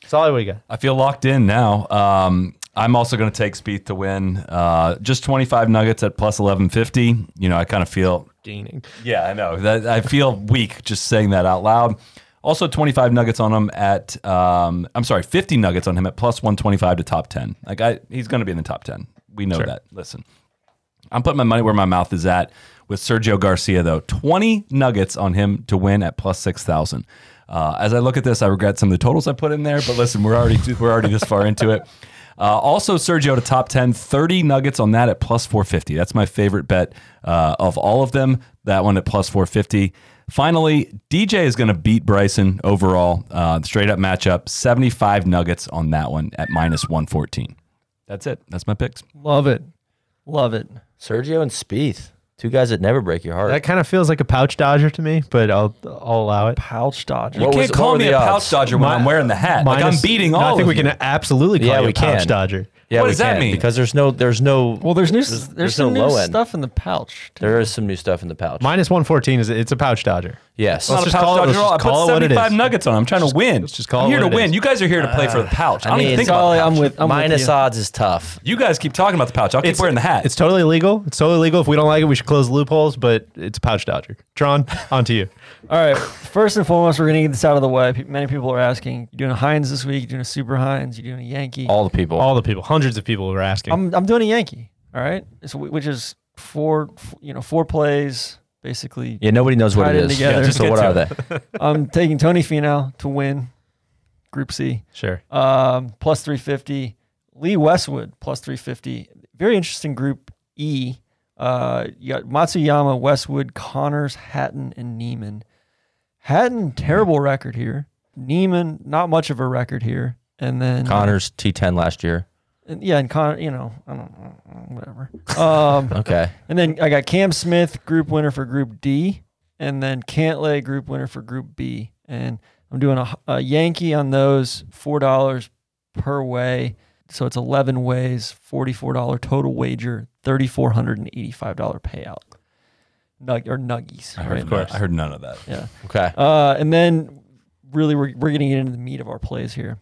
That's all we got. I feel locked in now. Um, I'm also going to take Spieth to win. Uh, just 25 nuggets at plus 1150. You know, I kind of feel Gaining. Yeah, I know. That I feel weak just saying that out loud. Also, 25 nuggets on him at, um, I'm sorry, 50 nuggets on him at plus 125 to top 10. Like, I, he's going to be in the top 10. We know that. Listen, I'm putting my money where my mouth is at with Sergio Garcia, though. 20 nuggets on him to win at plus 6,000. Uh, as I look at this, I regret some of the totals I put in there, but listen, we're already we're already this far into it. Uh, also, Sergio to top 10, 30 nuggets on that at plus 450. That's my favorite bet uh, of all of them. That one at plus 450. Finally, DJ is going to beat Bryson overall. Uh, straight up matchup, 75 nuggets on that one at minus 114. That's it. That's my picks. Love it. Love it. Sergio and Spieth, two guys that never break your heart. That kind of feels like a pouch dodger to me, but I'll I'll allow it. Pouch dodger. What You was- can't call were me the a pouch odds? dodger when Mi- I'm wearing the hat. like I'm Minus- beating No, all I think of we you. can absolutely call Yeah, you we a pouch can. dodger. Yeah, What we does that mean? Because there's no there's no Well, there's new There's- there's, there's some no new low end. stuff in the pouch. too. there is some new stuff in the pouch. Minus 114 is it's a pouch dodger. yes. It's Let's just call it- dodger let's at all. I just call put it what it 75 nuggets on. I'm trying to win. let's just call I'm it here what to it win. is. You guys are here to play for the uh, pouch. I, don't even think about the I'm pouch. with I'm Minus with you. odds is tough. You guys keep talking about the pouch. I'll keep wearing the hat. It's totally legal. It's totally legal. If we don't like it, we should close the loopholes, but it's a pouch dodger. Tron, on to you. All right. First and foremost, we're gonna get this out of the way. Pe- Many people are asking, "You doing a Heinz this week? You doing a Super Heinz? You doing a Yankee?" All the people. All the people, hundreds of people were asking. I'm I'm doing a Yankee. All right, so, which is four, you know, four plays basically. Yeah, nobody knows what Tied it in is. together. so what are they? *laughs* I'm taking Tony Finau to win Group C. Sure. Um, plus 350. Lee Westwood plus 350. Very interesting Group E. Uh, you got Matsuyama, Westwood, Conners, Hatton, and Niemann. Hatton, terrible record here. Niemann, not much of a record here. And then Conners T10 last year. and yeah, and Connor, you know, I don't know, whatever. Um, *laughs* Okay. and then I got Cam Smith, group winner for Group D, and then Cantlay, group winner for Group B. And I'm doing a, a Yankee on those, four dollars per way. So it's 11 ways, $44 total wager, $3,485 payout. Nug or nuggies. I heard, right? none- I heard none of that. Yeah. Okay. Uh, and then really we're, we're getting into the meat of our plays here.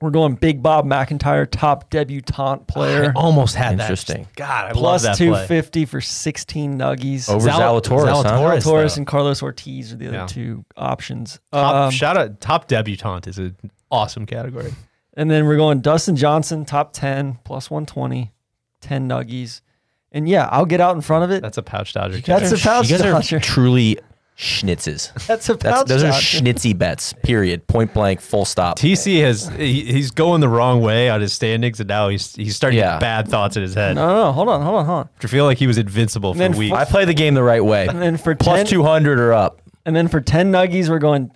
We're going Big Bob MacIntyre, top debutante player. I almost had that. Interesting. God, I Plus love that play. 250 for 16 nuggies. Over Zal- Zalatoris, huh? Zalatoris. Torres and Carlos Ortiz are the other Yeah. two options. Top, Um, shout out top debutante is an awesome category. and then we're going Dustin Johnson, top 10, plus 120, 10 nuggies. And yeah, I'll get out in front of it. That's a pouch dodger. That's a pouch you guys dodger. are truly schnitzes. *laughs* That's a That's, pouch those are dodger. schnitzy bets. Period. Point blank. Full stop. TC has he, he's going the wrong way on his standings, and now he's he's starting to Yeah. get bad thoughts in his head. No, no, no, hold on, hold on, hold on. I feel like he was invincible for then weeks. I play the game the right way. And then for Plus 10, two hundred or up. and then for 10 nuggies, we're going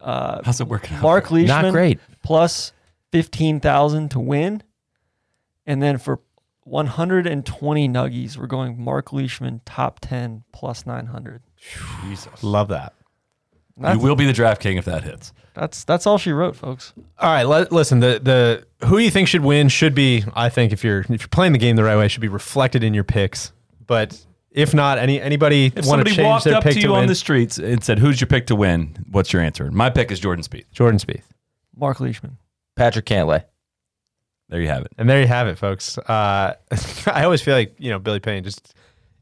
uh, How's it working out? Mark Leishman. Not great. Plus 15,000 to win. And then for 120 nuggies, we're going Mark Leishman, top 10, plus 900. Jesus. Love that. You will be the draft king if that hits. that's that's all she wrote, folks. All right, let, listen. The the who you think should win should be, I think, if you're if you're playing the game the right way, should be reflected in your picks. But if not, any anybody If want to somebody change walked their up pick to to, you on the streets and said, "Who's your pick to win?" What's your answer? My pick is Jordan Spieth. Jordan Spieth. Mark Leishman. Patrick Cantlay. There you have it. And there you have it, folks. Uh, *laughs* I always feel like you know Billy Payne. Just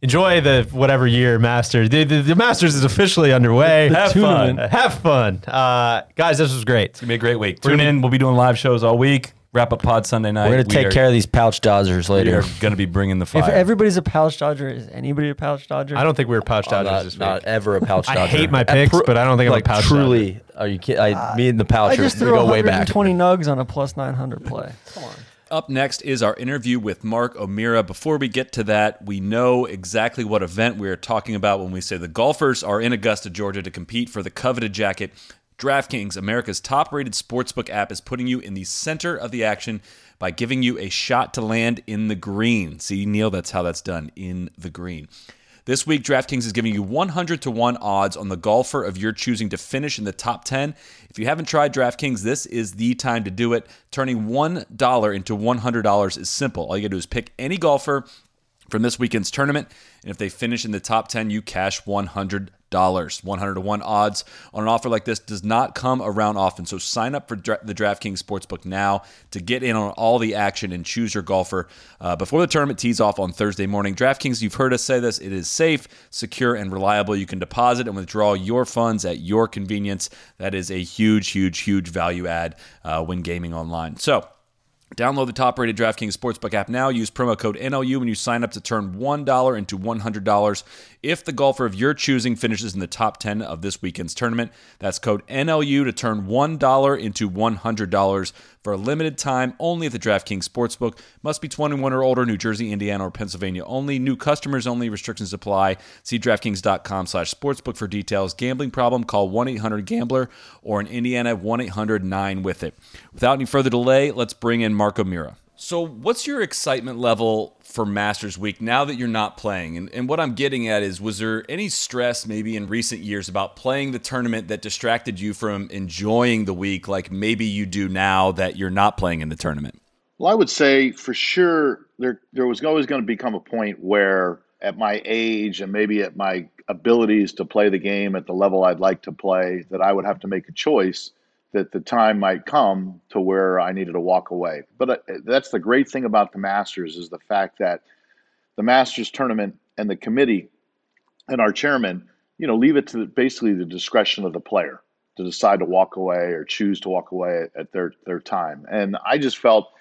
enjoy the whatever year Masters. The, the, the Masters is officially underway. Have fun. Have fun, uh, guys. This was great. It's gonna be a great week. Tune in. We'll be doing live shows all week. Wrap up pod Sunday night. We're gonna We take are- care of these pouch dodgers later. We're gonna be bringing the fire. If everybody's a pouch dodger, is anybody a pouch dodger? I don't think we were pouch dodgers not, this week. not ever a pouch I hate my Uh, picks, but I don't think I'm a like pouch truly. Are you kidding? I, me and the pouch I just threw go way back. 120 nugs on a plus 900 play. Come on. Up next is our interview with Mark O'Meara. Before we get to that, we know exactly what event we are talking about when we say the golfers are in Augusta, Georgia to compete for the coveted jacket. DraftKings, America's top rated sportsbook app, is putting you in the center of the action by giving you a shot to land in the green. See, Neil, that's how that's done in the green. This week, DraftKings is giving you 100 to 1 odds on the golfer of your choosing to finish in the top 10. If you haven't tried DraftKings, this is the time to do it. Turning $1 into $100 is simple. All you got to do is pick any golfer from this weekend's tournament, and if they finish in the top 10, you cash $100. 100 to 1 odds on an offer like this does not come around often. So sign up for dra- the DraftKings Sportsbook now to get in on all the action and choose your golfer uh, before the tournament tees off on Thursday morning. DraftKings, you've heard us say this, it is safe, secure, and reliable. You can deposit and withdraw your funds at your convenience. That is a huge, huge, huge value add uh, when gaming online. So, Download the top rated DraftKings Sportsbook app now. Use promo code NLU when you sign up to turn $1 into $100 if the golfer of your choosing finishes in the top 10 of this weekend's tournament. That's code NLU to turn $1 into $100 for a limited time only at the DraftKings Sportsbook. Must be 21 or older, New Jersey, Indiana, or Pennsylvania only. New customers only. Restrictions apply. See DraftKings.com slash sportsbook for details. Gambling problem? Call 1-800-GAMBLER or in Indiana, 1-800-9-WITH-IT. Without any further delay, let's bring in Mark O'Meara. So, what's your excitement level for Masters Week now that you're not playing? And, and what I'm getting at is, was there any stress maybe in recent years about playing the tournament that distracted you from enjoying the week, like maybe you do now that you're not playing in the tournament? Well, I would say for sure there there was always going to become a point where at my age and maybe at my abilities to play the game at the level I'd like to play that I would have to make a choice that the time might come to where I needed to walk away. But uh, that's the great thing about the Masters is the fact that the Masters tournament and the committee and our chairman, you know, leave it to basically the discretion of the player to decide to walk away or choose to walk away at their their time. And I just felt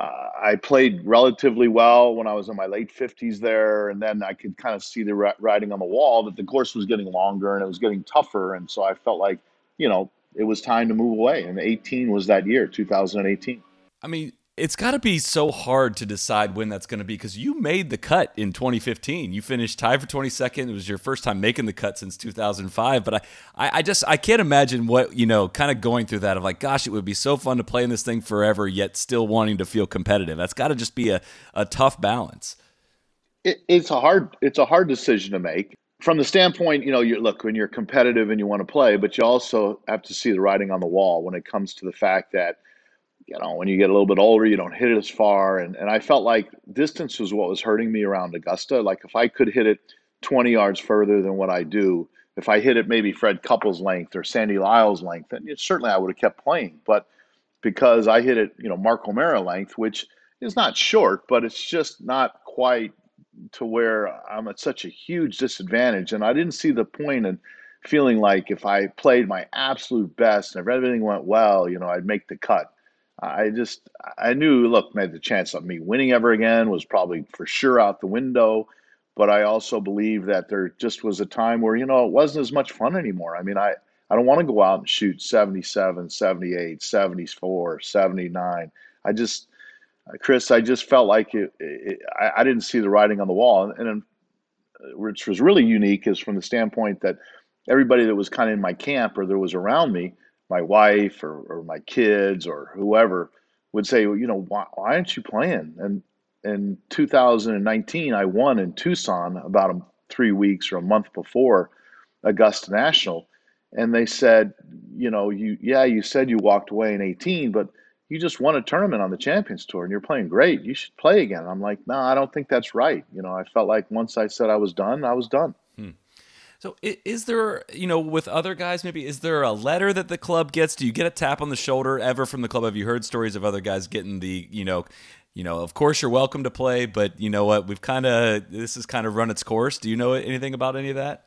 uh, I played relatively well when I was in my late 50s there, and then I could kind of see the writing on the wall that the course was getting longer and it was getting tougher, and so I felt like, you know, it was time to move away. And 18 was that year, 2018. I mean, it's got to be so hard to decide when that's going to be because you made the cut in 2015. You finished tied for 22nd. It was your first time making the cut since 2005. But I, I, I just I can't imagine what you know, kind of going through that of like, gosh, it would be so fun to play in this thing forever, yet still wanting to feel competitive. That's got to just be a, a tough balance. It, it's a hard it's a hard decision to make from the standpoint, you know, you look when you're competitive and you want to play, but you also have to see the writing on the wall when it comes to the fact that you know, when you get a little bit older, you don't hit it as far. And, and I felt like distance was what was hurting me around Augusta. Like if I could hit it 20 yards further than what I do, if I hit it maybe Fred Couples' length or Sandy Lyle's length, then it, certainly I would have kept playing. But because I hit it, you know, Mark O'Meara length, which is not short, but it's just not quite to where I'm at such a huge disadvantage. And I didn't see the point in feeling like if I played my absolute best and if everything went well, you know, I'd make the cut. I just I knew look, man, the chance of me winning ever again was probably for sure out the window. But I also believe that there just was a time where, you know, it wasn't as much fun anymore. I mean, I, I don't want to go out and shoot 77, 78, 74, 79. I just, Chris, I just felt like it, it I, I, didn't see the writing on the wall. And, and uh, which was really unique is from the standpoint that everybody that was kind of in my camp or that was around me my wife or, or my kids or whoever would say, well, you know, why, why aren't you playing? And in 2019, I won in Tucson about a, three weeks or a month before Augusta National, and they said, you know, you yeah, you said you walked away in 18, but you just won a tournament on the Champions Tour and you're playing great. You should play again. I'm like, no, I don't think that's right. You know, I felt like once I said I was done, I was done. Hmm. So is there, you know, with other guys, maybe is there a letter that the club gets? Do you get a tap on the shoulder ever from the club? Have you heard stories of other guys getting the, you know, you know, of course you're welcome to play, but you know what? We've kind of this has kind of run its course. Do you know anything about any of that?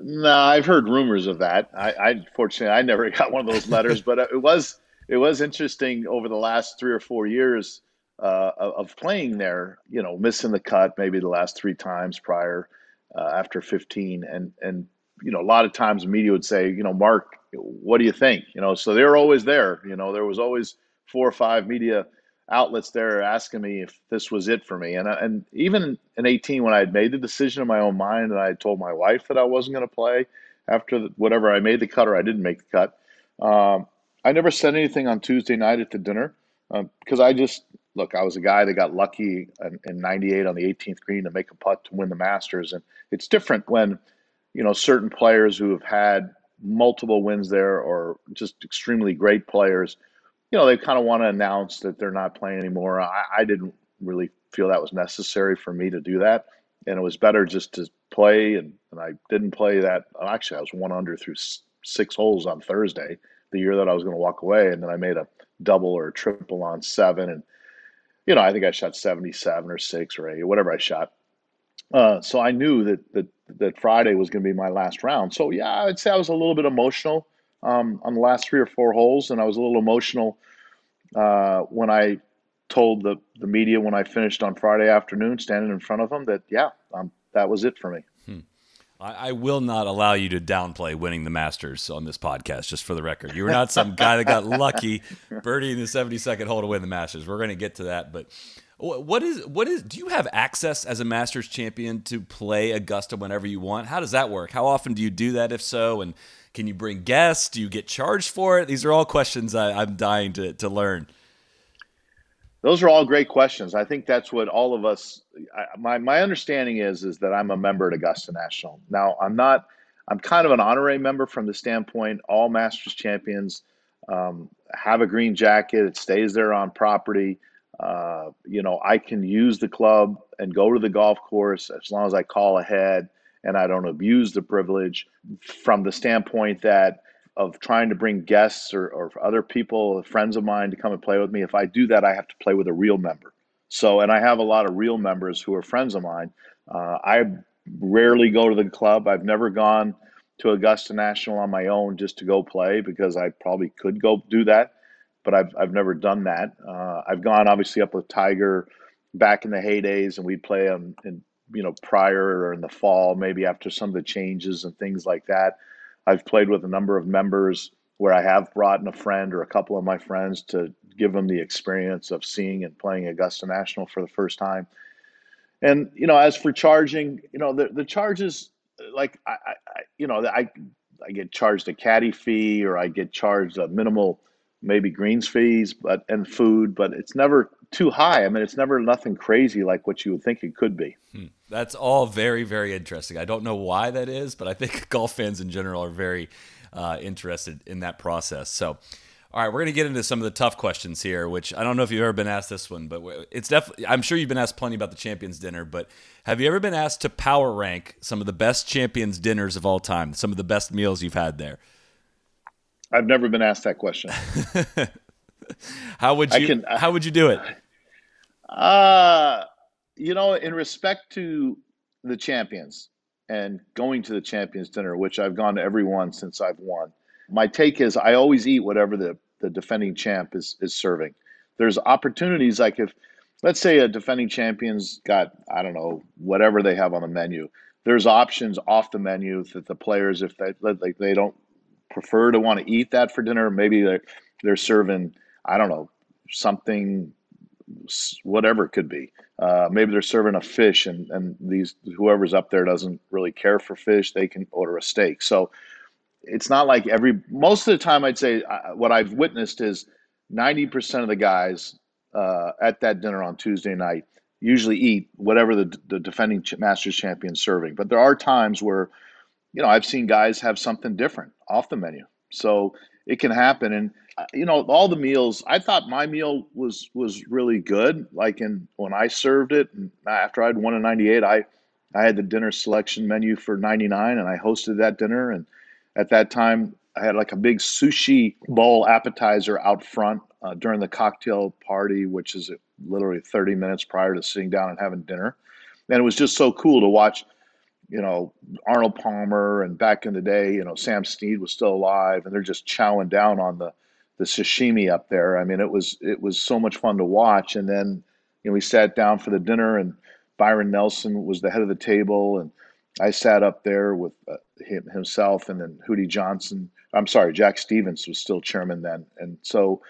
No, I've heard rumors of that. I, I fortunately I never *laughs* got one of those letters, but it was it was interesting over the last three or four years uh, of playing there. You know, missing the cut maybe the last three times prior uh, after 15. And, and, you know, a lot of times the media would say, you know, Mark, what do you think? You know, so they were always there. You know, there was always four or five media outlets there asking me if this was it for me. And, and even in 18, when I had made the decision in my own mind and I had told my wife that I wasn't going to play after the, whatever I made the cut or I didn't make the cut, um, I never said anything on Tuesday night at the dinner because um, I just look, I was a guy that got lucky in, in 98 on the 18th green to make a putt to win the Masters. And it's different when, you know, certain players who have had multiple wins there or just extremely great players, you know, they kind of want to announce that they're not playing anymore. I, I didn't really feel that was necessary for me to do that. And it was better just to play. And, and I didn't play that. Actually, I was one under through six holes on Thursday, the year that I was going to walk away. And then I made a double or a triple on seven. And you know, I think I shot 77 or six or eight, whatever I shot. Uh, so I knew that, that that Friday was going to be my last round. So yeah, I'd say I was a little bit emotional um, on the last three or four holes, and I was a little emotional uh, when I told the the media when I finished on Friday afternoon, standing in front of them, that yeah, um, that was it for me. I, I, will not allow you to downplay winning the Masters on this podcast, just for the record. You were not some guy that got lucky *laughs* birdie in the 72nd hole to win the Masters. We're going to get to that. But what is, what is, do you have access as a Masters champion to play Augusta whenever you want? How does that work? How often do you do that, if so? And can you bring guests? Do you get charged for it? These are all questions I, I'm dying to, to learn. Those are all great questions. I think that's what all of us. I, my my understanding is is that I'm a member at Augusta National. Now I'm not. I'm kind of an honorary member from the standpoint all Masters champions um, have a green jacket. It stays there on property. Uh, you know, I can use the club and go to the golf course as long as I call ahead and I don't abuse the privilege. From the standpoint that of trying to bring guests or, or other people, friends of mine, to come and play with me. If I do that, I have to play with a real member. So, and I have a lot of real members who are friends of mine. Uh, I rarely go to the club. I've never gone to Augusta National on my own just to go play because I probably could go do that. but I've I've never done that. Uh, I've gone obviously up with Tiger back in the heydays, and we'd play them in you know prior or in the fall, maybe after some of the changes and things like that. I've played with a number of members where I have brought in a friend or a couple of my friends to give them the experience of seeing and playing Augusta National for the first time. And you know, as for charging, you know, the the charges, like I, I you know, I I get charged a caddy fee or I get charged a minimal maybe greens fees, but and food, but it's never too high. I mean, it's never nothing crazy like what you would think it could be. Hmm. That's all very, very interesting. I don't know why that is, but I think *laughs* golf fans in general are very uh, interested in that process. So, all right, we're going to get into some of the tough questions here, which I don't know if you've ever been asked this one, but it's definitely, I'm sure you've been asked plenty about the Champions Dinner, but have you ever been asked to power rank some of the best Champions dinners of all time, some of the best meals you've had there? I've never been asked that question. *laughs* how would you, can, uh, how would you do it? Uh, you know, in respect to the champions and going to the champions dinner, which I've gone to every one since I've won my take is I always eat whatever the, the defending champ is, is serving. There's opportunities like if, let's say a defending champion's got, I don't know, whatever they have on the menu. There's options off the menu that the players, if they like, they don't prefer to want to eat that for dinner, maybe they're, they're serving, I don't know, something, whatever it could be. Uh, maybe they're serving a fish, and and these whoever's up there doesn't really care for fish. They can order a steak. So it's not like every most of the time i'd say uh, what i've witnessed is 90% of the guys uh, at that dinner on tuesday night usually eat whatever the, the defending masters champion serving but there are times where you know i've seen guys have something different off the menu. So it can happen. And uh, you know all the meals i thought my meal was was really good. Like in when i served it and after i'd won in 98 i i had the dinner selection menu for 99 and i hosted that dinner. And at that time, I had like a big sushi bowl appetizer out front uh, during the cocktail party, which is literally 30 minutes prior to sitting down and having dinner. And it was just so cool to watch, you know, Arnold Palmer and back in the day, you know, Sam Snead was still alive and they're just chowing down on the, the sashimi up there. I mean, it was, it was so much fun to watch. And then, you know, we sat down for the dinner and Byron Nelson was the head of the table and I sat up there with uh, him, himself and then Hootie Johnson. I'm sorry, Jack Stephens was still chairman then, and so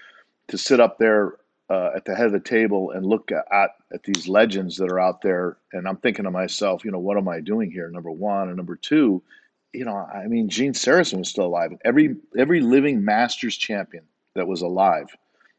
to sit up there uh, at the head of the table and look at, at these legends that are out there, and I'm thinking to myself, you know, what am I doing here? Number one, and number two, you know, I mean, Gene Sarazen was still alive. Every every living Masters champion that was alive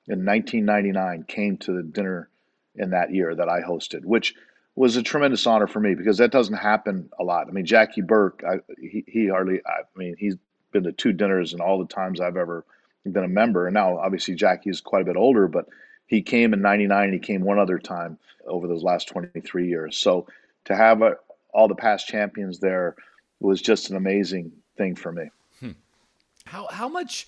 in 1999 came to the dinner in that year that I hosted, which was a tremendous honor for me because that doesn't happen a lot. I mean, Jackie Burke, I, he, he hardly, I mean, he's been to two dinners and all the times I've ever been a member. And now, obviously, Jackie is quite a bit older, but he came in 99 and he came one other time over those last 23 years. So to have a, all the past champions there was just an amazing thing for me. Hmm. How, how much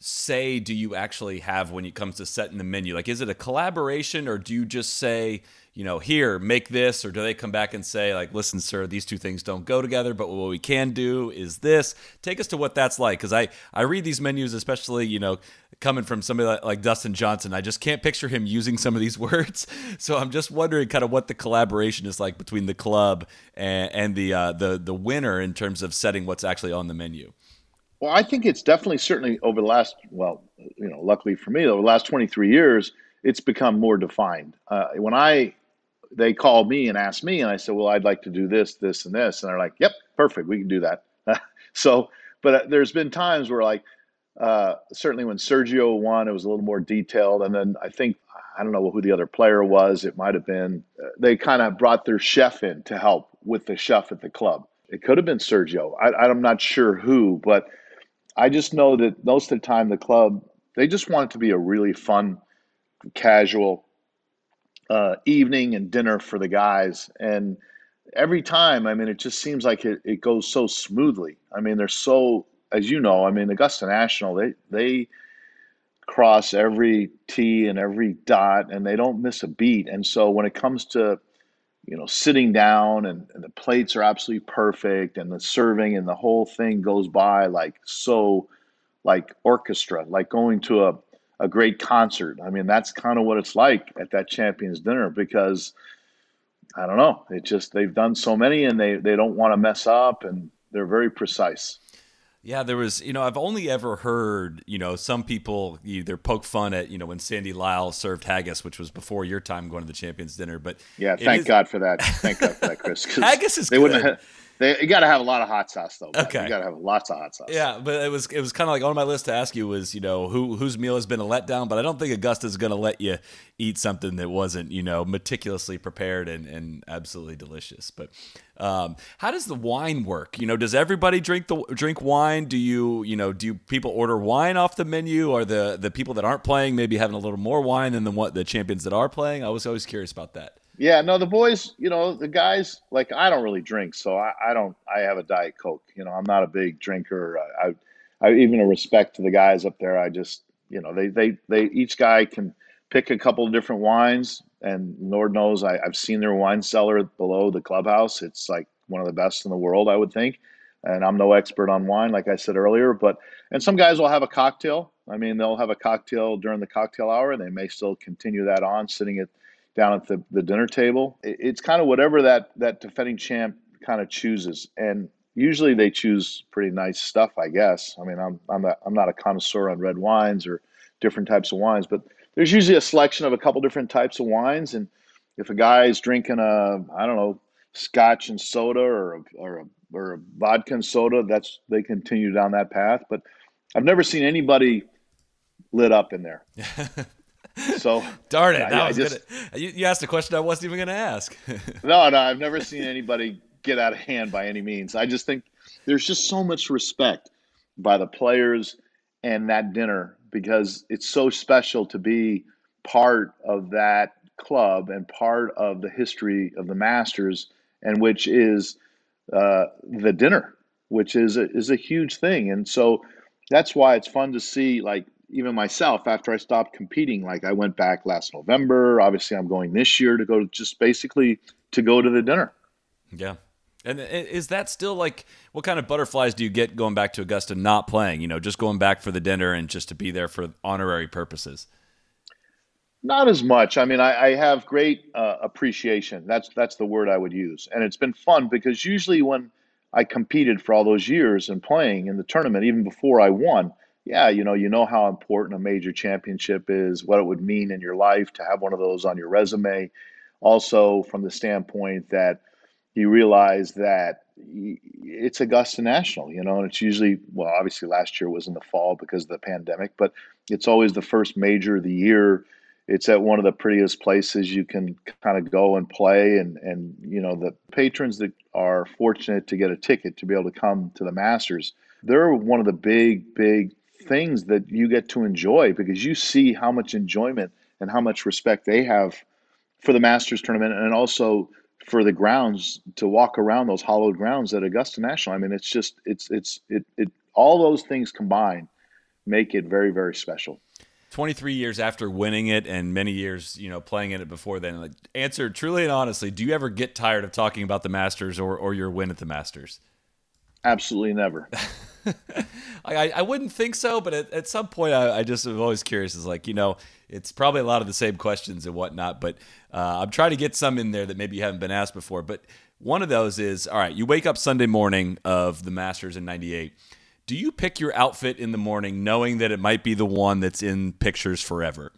say do you actually have when it comes to setting the menu? Like, is it a collaboration or do you just say, you know, here, make this, or do they come back and say, like, listen, sir, these two things don't go together, but what we can do is this? Take us to what that's like, because I I read these menus, especially you know, coming from somebody like, like Dustin Johnson, I just can't picture him using some of these *laughs* words. So I'm just wondering, kind of, what the collaboration is like between the club and, and the uh, the the winner in terms of setting what's actually on the menu. Well, I think it's definitely certainly over the last well, you know, luckily for me, over the last 23 years, it's become more defined. Uh, when I they called me and asked me, and I said, "Well, I'd like to do this, this, and this," and they're like, "Yep, perfect, we can do that." *laughs* so, but uh, there's been times where, like, uh, certainly when Sergio won, it was a little more detailed, and then I think I don't know who the other player was. It might have been uh, they kind of brought their chef in to help with the chef at the club. It could have been Sergio. I, I'm not sure who, but I just know that most of the time the club they just want it to be a really fun, casual uh, evening and dinner for the guys. And every time, I mean, it just seems like it, it goes so smoothly. I mean, they're so, as you know, I mean, Augusta National, they, they, cross every T and every dot and they don't miss a beat. And so when it comes to, you know, sitting down and, and, the plates are absolutely perfect and the serving and the whole thing goes by like so like orchestra, like going to a, a great concert. I mean, that's kind of what it's like at that champions dinner because I don't know. It just they've done so many and they they don't want to mess up and they're very precise. Yeah, there was, you know, I've only ever heard, you know, some people either poke fun at, you know, when Sandy Lyle served haggis, which was before your time going to the champions dinner. But yeah, thank is, God for that. Thank God for that, *laughs* Chris. haggis is they good. wouldn't have, they, you got to have a lot of hot sauce though. Okay, you got to have lots of hot sauce. Yeah, but it was it was kind of like on my list to ask you was you know who whose meal has been a letdown, but I don't think Augusta's going to let you eat something that wasn't you know meticulously prepared and, and absolutely delicious. But um, how does the wine work? You know, does everybody drink the drink wine? Do you you know do people order wine off the menu? Or the the people that aren't playing maybe having a little more wine than the what the champions that are playing? I was always curious about that. Yeah, no, the boys, you know, the guys, like I don't really drink, so I, I don't. I have a diet coke. You know, I'm not a big drinker. I, I, I even a respect to the guys up there. I just, you know, they, they, they, each guy can pick a couple of different wines, and Lord knows I, I've seen their wine cellar below the clubhouse. It's like one of the best in the world, I would think. And I'm no expert on wine, like I said earlier, but and some guys will have a cocktail. I mean, they'll have a cocktail during the cocktail hour. and They may still continue that on, sitting at down at the, the dinner table. It's kind of whatever that that defending champ kind of chooses, and usually they choose pretty nice stuff, I guess. I mean, I'm I'm a, I'm not a connoisseur on red wines or different types of wines, but there's usually a selection of a couple different types of wines, and if a guy is drinking a I don't know scotch and soda or a, or a, or a vodka and soda, that's they continue down that path. But I've never seen anybody lit up in there. *laughs* So *laughs* darn it! Yeah, that was just, gonna, *laughs* you, you asked a question I wasn't even going to ask. *laughs* no, no, I've never seen anybody get out of hand by any means. I just think there's just so much respect by the players and that dinner because it's so special to be part of that club and part of the history of the Masters, and which is uh, the dinner, which is a, is a huge thing. And so that's why it's fun to see like even myself after I stopped competing. Like I went back last November. Obviously, I'm going this year to go just basically to go to the dinner. Yeah. And is that still like what kind of butterflies do you get going back to Augusta not playing? You know, just going back for the dinner and just to be there for honorary purposes. Not as much. I mean, I, I have great uh, appreciation. That's that's the word I would use, and it's been fun because usually when I competed for all those years and playing in the tournament, even before I won, yeah, you know, you know how important a major championship is, what it would mean in your life to have one of those on your resume. Also, from the standpoint that you realize that it's Augusta National, you know, and it's usually, well, obviously last year was in the fall because of the pandemic, but it's always the first major of the year. It's at one of the prettiest places you can kind of go and play. And, and, you know, the patrons that are fortunate to get a ticket to be able to come to the Masters, they're one of the big, big things that you get to enjoy because you see how much enjoyment and how much respect they have for the Masters tournament and also for the grounds to walk around those hollowed grounds at Augusta National. I mean, it's just it's it's it it all those things combined make it very very special. 23 years after winning it and many years, you know, playing in it before then. Like, answer truly and honestly, do you ever get tired of talking about the Masters or, or your win at the Masters? Absolutely never. *laughs* I, I wouldn't think so, but at, at some point, I, I just am always curious. Is like, you know, it's probably a lot of the same questions and whatnot, but uh, I'm trying to get some in there that maybe you haven't been asked before. But one of those is all right, you wake up Sunday morning of the Masters in 98. Do you pick your outfit in the morning knowing that it might be the one that's in pictures forever?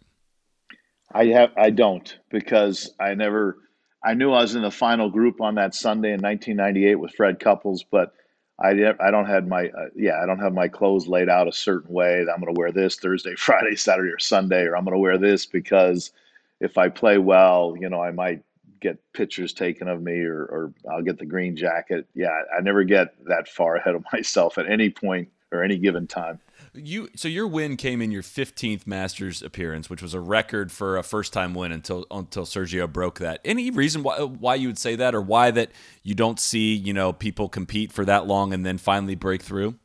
I have I don't because I never I knew I was in the final group on that Sunday in 1998 with Fred Couples, but I I don't have my uh, yeah I don't have my clothes laid out a certain way that I'm going to wear this Thursday, *laughs* Friday, Saturday, or Sunday, or I'm going to wear this because if I play well, you know, I might get pictures taken of me or, or I'll get the green jacket. Yeah, I never get that far ahead of *laughs* myself at any point or any given time. You so your win came in your 15th Masters appearance, which was a record for a first-time win until until Sergio broke that. Any reason why why you would say that, or why that you don't see you know people compete for that long and then finally break through?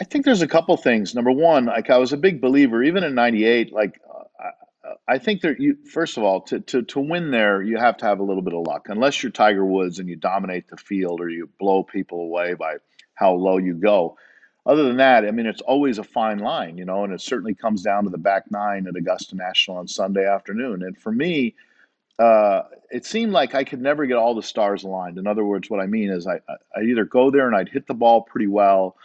I think there's a couple things. Number one, like I was a big believer, even in '98. Like uh, I think that you first of all to, to to win there, you have to have a little bit of luck. Unless you're Tiger Woods and you dominate the field or you blow people away by how low you go other than that, I mean, it's always a fine line, you know, and it certainly comes down to the back nine at Augusta National on Sunday afternoon. And for me, uh, it seemed like I could never get all the stars aligned. In other words, what I mean is I, I either go there and I'd hit the ball pretty well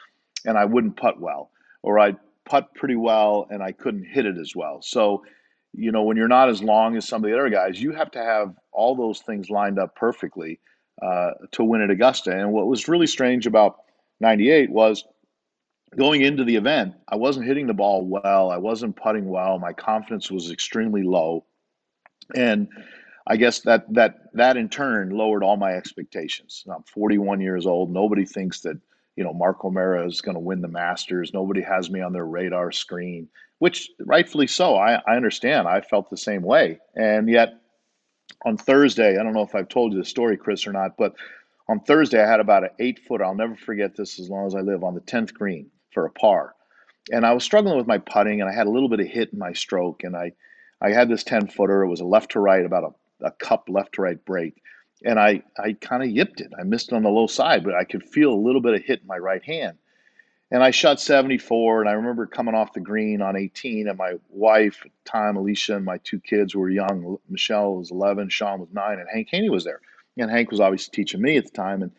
and I wouldn't putt well, or I'd putt pretty well and I couldn't hit it as well. So, you know, when you're not as long as some of the other guys, you have to have all those things lined up perfectly uh, to win at Augusta. And what was really strange about 98 was going into the event, I wasn't hitting the ball well. I wasn't putting well. My confidence was extremely low. And I guess that that that in turn lowered all my expectations. I'm 41 years old. Nobody thinks that you know Mark O'Meara is going to win the Masters. Nobody has me on their radar screen, which rightfully so. I, I understand. I felt the same way, and yet on Thursday, I don't know if I've told you the story, Chris, or not, but on Thursday I had about an eight foot. I'll never forget this as long as I live on the 10th green for a par, and I was struggling with my putting, and I had a little bit of hit in my stroke, and I I had this 10 footer. It was a left to right, about a a cup left to right break. And I, I kind of yipped it. I missed it on the low side, but I could feel a little bit of hit in my right hand. And I shot 74, and I remember coming off the green on 18, and my wife, time, Alicia, and my two kids were young. Michelle was 11, Sean was nine, and Hank Haney was there. And Hank was obviously teaching me at the time. And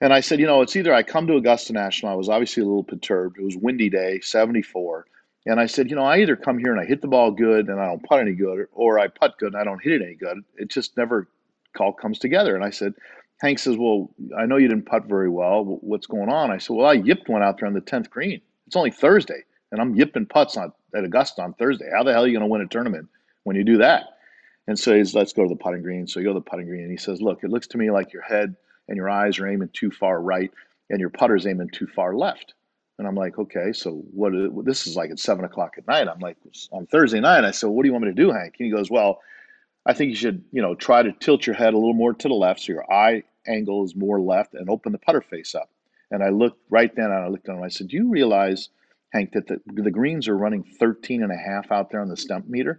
and I said, you know, it's either I come to Augusta National. I was obviously a little perturbed. It was windy day, 74. And I said, you know, I either come here and I hit the ball good and I don't putt any good, or I putt good and I don't hit it any good. It just never all comes together. And I said, Hank says, well, I know you didn't putt very well. What's going on? I said, well, I yipped one out there on the 10th green. It's only Thursday, and I'm yipping putts on at Augusta on Thursday. How the hell are you going to win a tournament when you do that? And so he's, let's go to the putting green. So you go to the putting green, and he says, look, it looks to me like your head and your eyes are aiming too far right, and your putter's aiming too far left. And I'm like, okay, so what? Is, this is like at seven o'clock at night. I'm like, on Thursday night. I said, what do you want me to do, Hank? And he goes, well, I think you should, you know, try to tilt your head a little more to the left so your eye angle is more left and open the putter face up. And I looked right then and I looked at him. I said, do you realize, Hank, that the, the greens are running 13 and a half out there on the Stimpmeter?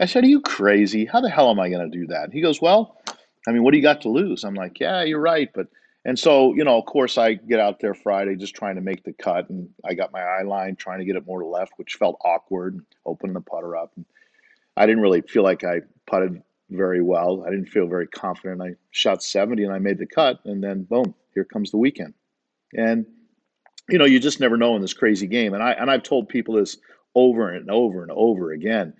I said, are you crazy? How the hell am I going to do that? He goes, well, I mean, what do you got to lose? I'm like, yeah, you're right, but – and so, you know, of course, I get out there Friday just trying to make the cut, and I got my eye line trying to get it more to left, which felt awkward, opening the putter up. And I didn't really feel like I putted very well. I didn't feel very confident. I shot 70 and I made the cut, and then boom, here comes the weekend. And you know, you just never know in this crazy game. And I and I've told people this over and over and over again.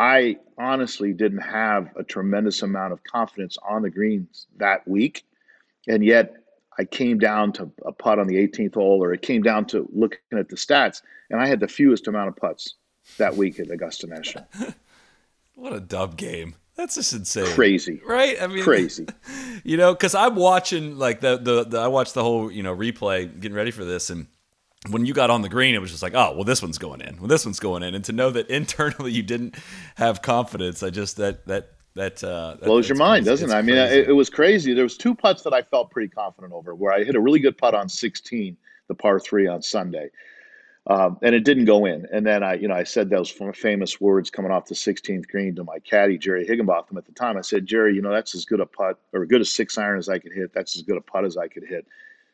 I honestly didn't have a tremendous amount of confidence on the greens that week and yet I came down to a putt on the 18th hole, or it came down to looking at the stats, and I had the fewest amount of putts that week at Augusta National. *laughs* what a dub game! That's just insane. Crazy, right? I mean, crazy. *laughs* You know, because I'm watching like the, the the I watched the whole you know replay, getting ready for this, and when you got on the green, it was just like, oh, well, this one's going in. Well, this one's going in. And to know that *laughs* internally you didn't have confidence, I just that that that, uh, that blows your mind, doesn't it? I mean, it, it, was crazy. There was two putts that I felt pretty confident over, where I hit a really good putt on 16, the par three on Sunday, um, and it didn't go in. And then I, you know, I said those famous words coming off the 16th green to my caddy Jerry Higginbotham at the time. I said, Jerry, you know, that's as good a putt or good a six iron as I could hit. That's as good a putt as I could hit.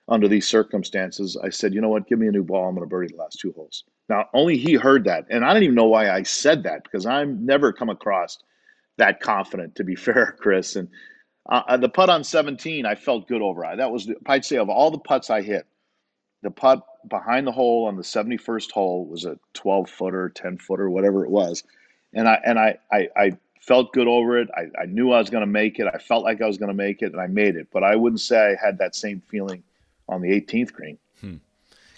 Under these circumstances, I said, you know what? Give me a new ball. I'm going to birdie the last two holes. Now, only he heard that, and I don't even know why I said that because I've never come across that confident, to be *laughs* fair, Chris. And uh, uh, the putt on 17, I felt good over. That was, I'd say, of all the putts I hit, the putt behind the hole on the 71st hole was a 12 footer, 10 footer, whatever it was. And I and I I, I felt good over it. I, I knew I was going to make it. I felt like I was going to make it, and I made it. But I wouldn't say I had that same feeling on the 18th green. Hmm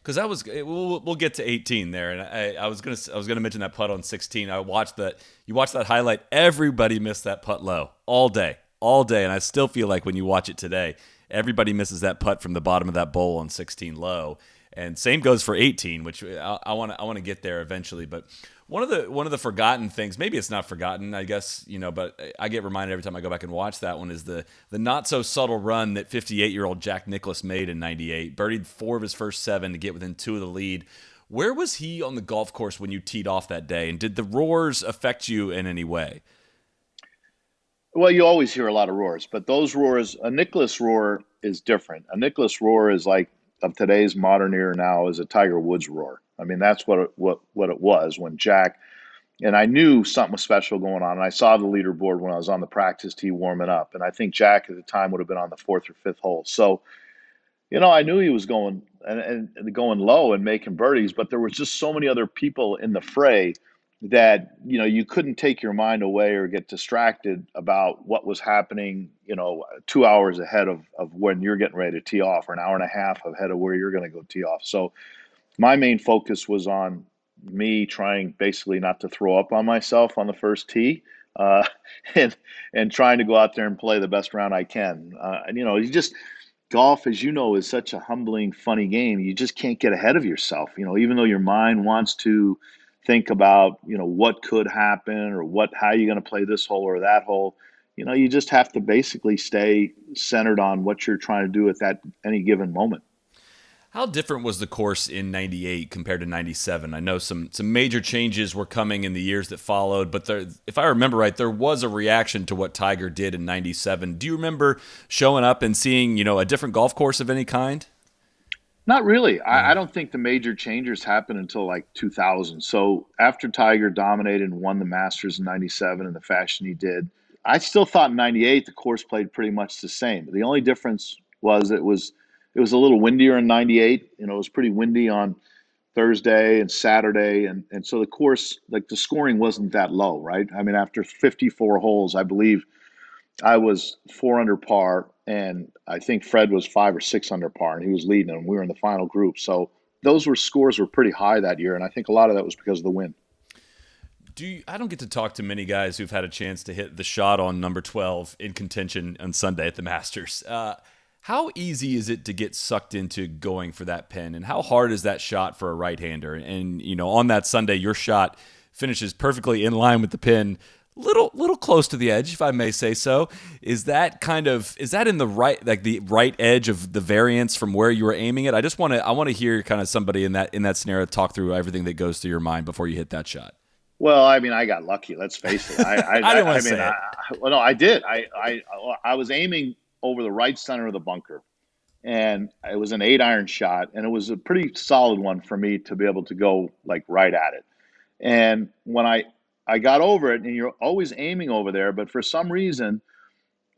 because that was we'll, we'll get to 18 there, and I, I was gonna I was gonna mention that putt on 16. I watched that you watched that highlight. Everybody missed that putt low all day, all day, and I still feel like when you watch it today, everybody misses that putt from the bottom of that bowl on 16 low, and same goes for 18, which I want to I want to get there eventually, but one of the one of the forgotten things, maybe it's not forgotten, I guess, you know, but I get reminded every time I go back and watch that one is the the not so subtle run that 58 year old Jack Nicklaus made in '98. Birdied four of his first seven to get within two of the lead. Where was he on the golf course when you teed off that day, and did the roars affect you in any way? Well, you always hear a lot of roars, but those roars, a Nicklaus roar is different. A Nicklaus roar is like of today's modern era now is a Tiger Woods roar. I mean, that's what it, what what it was when Jack and I knew something was special going on. And I saw the leaderboard when I was on the practice tee warming up, and I think Jack at the time would have been on the fourth or fifth hole. So, you know, I knew he was going and, and going low and making birdies, but there was just so many other people in the fray that you know you couldn't take your mind away or get distracted about what was happening you know two hours ahead of, of when you're getting ready to tee off or an hour and a half ahead of where you're going to go tee off so my main focus was on me trying basically not to throw up on myself on the first tee uh, *laughs* and and trying to go out there and play the best round I can. Uh, and you know you just golf as you know is such a humbling funny game. You just can't get ahead of yourself you know even though your mind wants to think about you know what could happen or what how you're going to play this hole or that hole you know you just have to basically stay centered on what you're trying to do at that any given moment how different was the course in 98 compared to 97 i know some some major changes were coming in the years that followed but there, if i remember right there was a reaction to what tiger did in 97 do you remember showing up and seeing you know a different golf course of any kind not really. I, mm-hmm. I, don't think the major changes happened until like 2000. So after Tiger dominated and won the Masters in 97 in the fashion he did, I still thought in 98 the course played pretty much the same. The only difference was it was it was a little windier in 98. You know, it was pretty windy on Thursday and Saturday. And, and so the course, like the scoring wasn't that low, right? I mean, after 54 holes, I believe I was four under par and I think Fred was five or six under par, and he was leading, and we were in the final group. So those were scores were pretty high that year, and I think a lot of that was because of the wind Do you, I don't get to talk to many guys who've had a chance to hit the shot on number twelve in contention on Sunday at the Masters. Uh, how easy is it to get sucked into going for that pin, and how hard is that shot for a right-hander? And you know, on that Sunday, your shot finishes perfectly in line with the pin little little close to the edge if i may say so. Is that kind of is that in the right like the right edge of the variance from where you were aiming it? I just want to i want to hear kind of somebody in that in that scenario talk through everything that goes through your mind before you hit that shot. Well i mean i got lucky let's face it. I i, *laughs* I didn't want to say I, it. well no i did. I, I i was aiming over the right center of the bunker. And it was an eight iron shot and it was a pretty solid one for me to be able to go like right at it. And when i I got over it, and you're always aiming over there, but for some reason,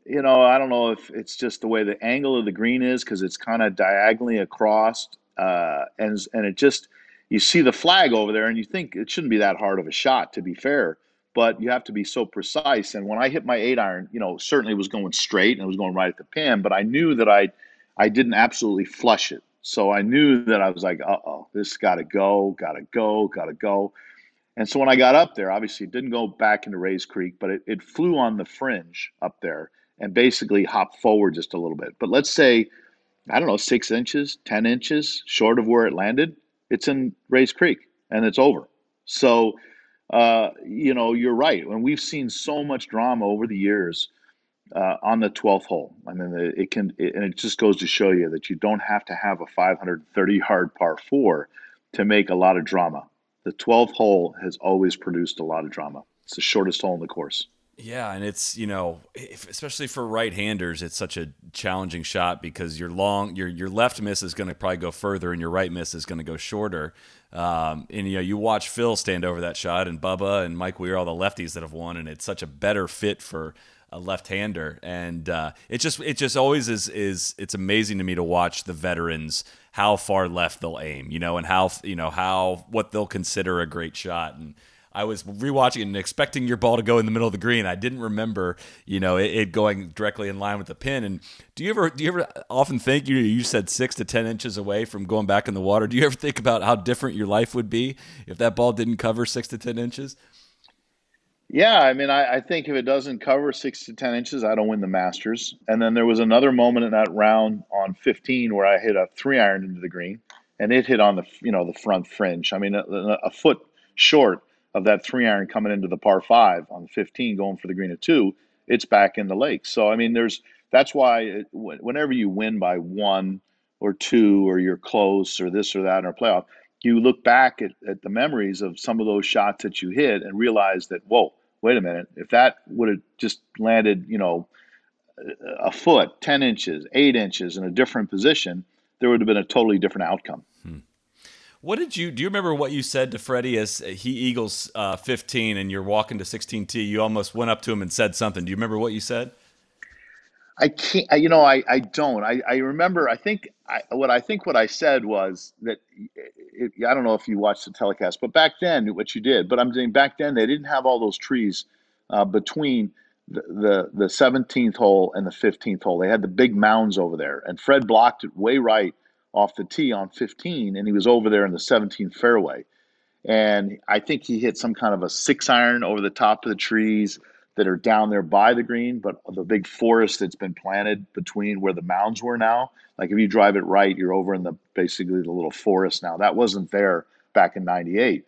you know, I don't know if it's just the way the angle of the green is because it's kind of diagonally across, uh, and and it just you see the flag over there, and you think it shouldn't be that hard of a shot, to be fair, but you have to be so precise. And when I hit my eight iron, you know, certainly it was going straight and it was going right at the pin, but I knew that I I didn't absolutely flush it, so I knew that I was like, uh oh, this got to go, got to go, got to go. And so when I got up there, obviously it didn't go back into Rae's Creek, but it, it flew on the fringe up there and basically hopped forward just a little bit. But let's say, I don't know, six inches, 10 inches short of where it landed, it's in Rae's Creek and it's over. So, uh, you know, you're right. And we've seen so much drama over the years uh, on the 12th hole. I mean, it can, it, and it just goes to show you that you don't have to have a 530 yard par four to make a lot of drama the 12th hole has always produced a lot of drama. It's the shortest hole in the course. Yeah, and it's you know, if, especially for right-handers, it's such a challenging shot because your long, your your left miss is going to probably go further, and your right miss is going to go shorter. Um, and you know, you watch Phil stand over that shot, and Bubba and Mike Weir, all the lefties that have won, and it's such a better fit for a left-hander. And uh, it just it just always is is it's amazing to me to watch the veterans how far left they'll aim, you know, and how you know how what they'll consider a great shot. And I was rewatching and expecting your ball to go in the middle of the green. I didn't remember, you know, it, it, going directly in line with the pin. And do you ever do you ever often think you you said six to ten inches away from going back in the water? Do you ever think about how different your life would be if that ball didn't cover six to ten inches? Yeah, I mean, I, I, think if it doesn't cover six to ten inches, I don't win the Masters. And then there was another moment in that round on 15 where I hit a three iron into the green, and it hit on the you know the front fringe. I mean, a, a foot short of that three iron coming into the par five on 15, going for the green at two. It's back in the lake. So I mean, there's that's why it, whenever you win by one or two, or you're close, or this or that in a playoff, you look back at, at the memories of some of those shots that you hit and realize that whoa wait a minute, if that would have just landed, you know, a foot, 10 inches, eight inches in a different position, there would have been a totally different outcome. Hmm. What did you do? You remember what you said to Freddie as he eagles uh, 15 and you're walking to 16 T? You almost went up to him and said something. Do you remember what you said? I can't. You know, I, I don't. I, I remember. I think I, what I think what I said was that it, I don't know if you watched the telecast, but back then what you did. But I'm saying back then they didn't have all those trees uh, between the, the the 17th hole and the 15th hole. They had the big mounds over there, and Fred blocked it way right off the tee on 15, and he was over there in the 17th fairway. And I think he hit some kind of a six iron over the top of the trees that are down there by the green, but the big forest that's been planted between where the mounds were now. Like if you drive it right, you're over in the basically the little forest now. That wasn't there back in 98.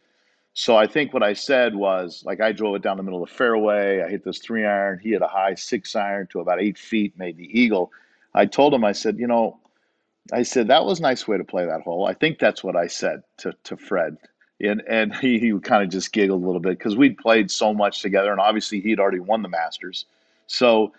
So I think what I said was like I drove it down the middle of the fairway. I hit this three iron. He hit a high six iron to about eight feet, made the eagle. I told him, I said, you know, I said that was a nice way to play that hole. I think that's what I said to to Fred, and and *laughs* he, he kind of just giggled a little bit because we'd played so much together, and obviously he'd already won the Masters. So,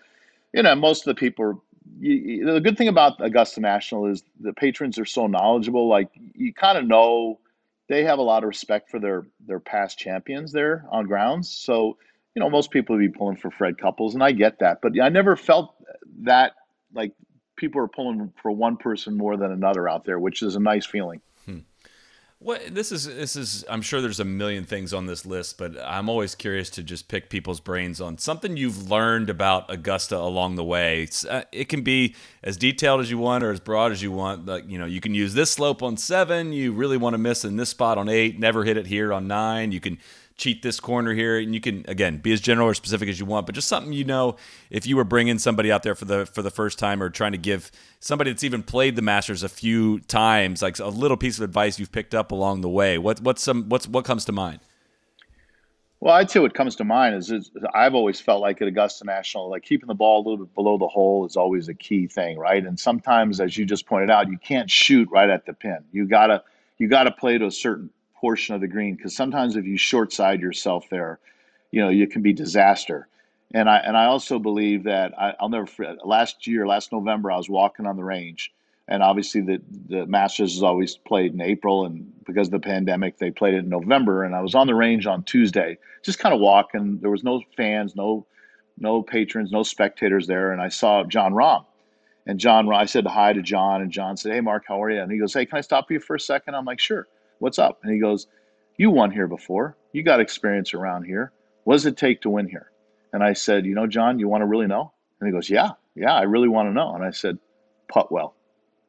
you know, most of the people. You, the good thing about Augusta National is the patrons are so knowledgeable. Like you kind of know they have a lot of respect for their their past champions there on grounds. So, you know, most people would be pulling for Fred Couples, and I get that, but I never felt that like people are pulling for one person more than another out there, which is a nice feeling. Hmm. What this is this is I'm sure there's a million things on this list, but I'm always curious to just pick people's brains on something you've learned about Augusta along the way. Uh, it can be as detailed as you want or as broad as you want. Like you know, you can use this slope on seven. You really want to miss in this spot on eight. Never hit it here on nine. You can cheat this corner here and you can again be as general or specific as you want but just something you know if you were bringing somebody out there for the for the first time or trying to give somebody that's even played the masters a few times like a little piece of advice you've picked up along the way what what's some what's what comes to mind well, I'd say what comes to mind is, is, I've always felt like at Augusta National, like keeping the ball a little bit below the hole is always a key thing, right? And sometimes, as you just pointed out, you can't shoot right at the pin. You gotta you gotta play to a certain portion of the green because sometimes if you short side yourself there, you know, you can be disaster. And I and I also believe that I, will never forget last year, last November, I was walking on the range, and obviously the the Masters is always played in April, and because of the pandemic, they played it in November. And I was on the range on Tuesday, just kind of walking. There was no fans, no no patrons, no spectators there, and I saw Jon Rahm. And Jon, I said hi to Jon, and Jon said, "Hey, Mark, how are you?" And he goes, "Hey, can I stop you for a second? I'm like, "Sure." What's up? And he goes, You won here before. You got experience around here. What does it take to win here? And I said, You know, Jon, you want to really know? And he goes, Yeah, yeah, I really want to know. And I said, Putt well.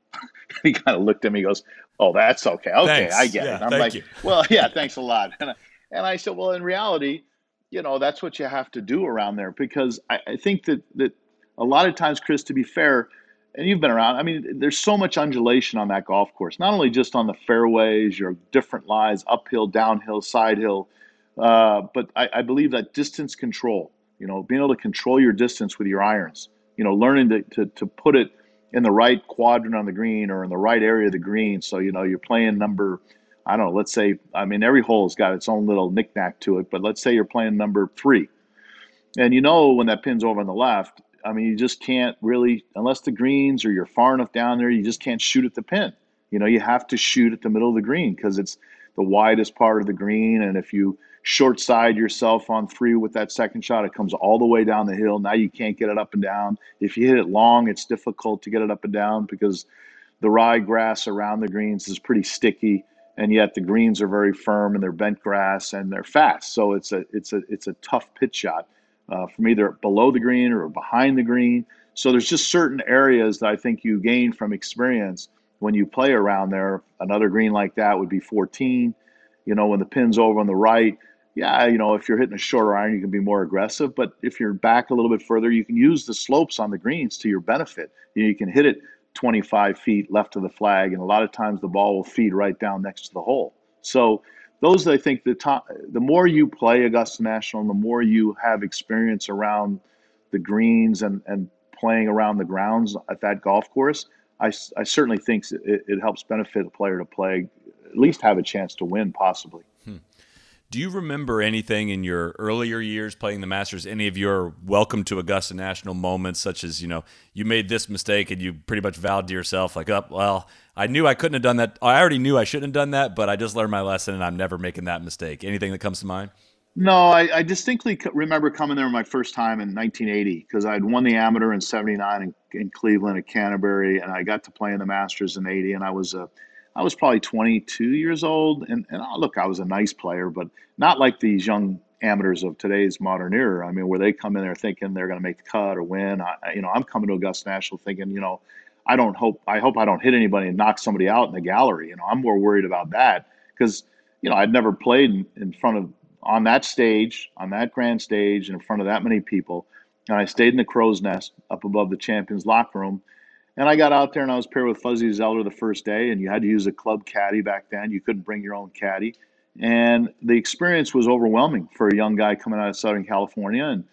*laughs* he kind of looked at me, he goes, Oh, that's okay. Okay, thanks. I get yeah, it. I'm like, you. *laughs* Well, yeah, thanks a lot. And I, and I said, Well, in reality, you know, that's what you have to do around there because I, I think that that a lot of times, Chris, to be fair, and you've been around. I mean, there's so much undulation on that golf course. Not only just on the fairways, your different lies, uphill, downhill, side hill, uh, but I, I, believe that distance control. You know, being able to control your distance with your irons. You know, learning to, to, to put it in the right quadrant on the green or in the right area of the green. So you know you're playing number. I don't know. Let's say I mean every hole's got its own little knickknack to it, but let's say you're playing number three, and you know when that pin's over on the left, I mean, you just can't really, unless the greens or you're far enough down there, you just can't shoot at the pin. You know, you have to shoot at the middle of the green because it's the widest part of the green. And if you short side yourself on three with that second shot, it comes all the way down the hill. Now you can't get it up and down. If you hit it long, it's difficult to get it up and down because the ryegrass around the greens is pretty sticky and yet the greens are very firm and they're bent grass and they're fast. So it's a it's a it's a tough pitch shot uh, from either below the green or behind the green. So there's just certain areas that I think you gain from experience when you play around there. Another green like that would be 14. You know, when the pin's over on the right, yeah, you know, if you're hitting a shorter iron, you can be more aggressive. But if you're back a little bit further, you can use the slopes on the greens to your benefit. You, know, you can hit it 25 feet left of the flag, and a lot of times the ball will feed right down next to the hole. So those I think the top, the more you play Augusta National, the more you have experience around the greens and and playing around the grounds at that golf course. I, I certainly think it, it helps benefit a player to play, at least have a chance to win, possibly. Hmm. Do you remember anything in your earlier years playing the Masters? Any of your welcome to Augusta National moments, such as you know you made this mistake and you pretty much vowed to yourself like, "Up, oh, well, I knew I couldn't have done that. I already knew I shouldn't have done that, but I just learned my lesson and I'm never making that mistake." Anything that comes to mind? No, I, I distinctly remember coming there my first time in 1980 because I'd won the amateur in '79 in, in, Cleveland at Canterbury, and I got to play in the Masters in '80, and I was a I was probably 22 years old, and, and oh, look, I was a nice player, but not like these young amateurs of today's modern era. I mean, where they come in there thinking they're going to make the cut or win. I, you know, I'm coming to Augusta National thinking, you know, I don't hope I hope I don't hit anybody and knock somebody out in the gallery. You know, I'm more worried about that because you know I'd never played in, in front of on that stage, on that grand stage, in front of that many people. And I stayed in the crow's nest up above the champions locker room. And I got out there and I was paired with Fuzzy Zoeller the first day, and you had to use a club caddy back then. You couldn't bring your own caddy. And the experience was overwhelming for a young guy coming out of Southern California. And,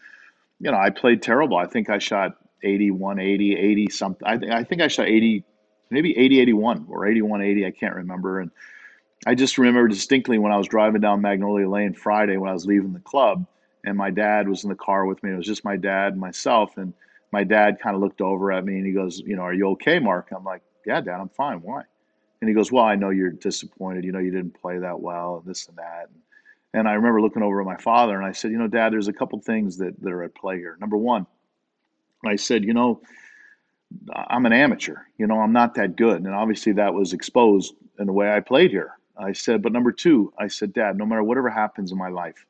you know, I played terrible. I think I shot 81, 80, 80 something. I, th- I think I shot 80, maybe 80, 81 or 81, 80. I can't remember. And I just remember distinctly when I was driving down Magnolia Lane Friday when I was leaving the club, and my dad was in the car with me. It was just my dad and myself. And my dad kind of looked over at me and he goes, You know, are you okay, Mark? I'm like, Yeah, dad, I'm fine. Why? And he goes, Well, I know you're disappointed. You know, you didn't play that well, and this and that. And, and I remember looking over at my father and I said, You know, dad, there's a couple things that, that are at play here. Number one, I said, You know, I'm an amateur. You know, I'm not that good. And obviously that was exposed in the way I played here. I said, but number two, I said, Dad, no matter whatever happens in my life,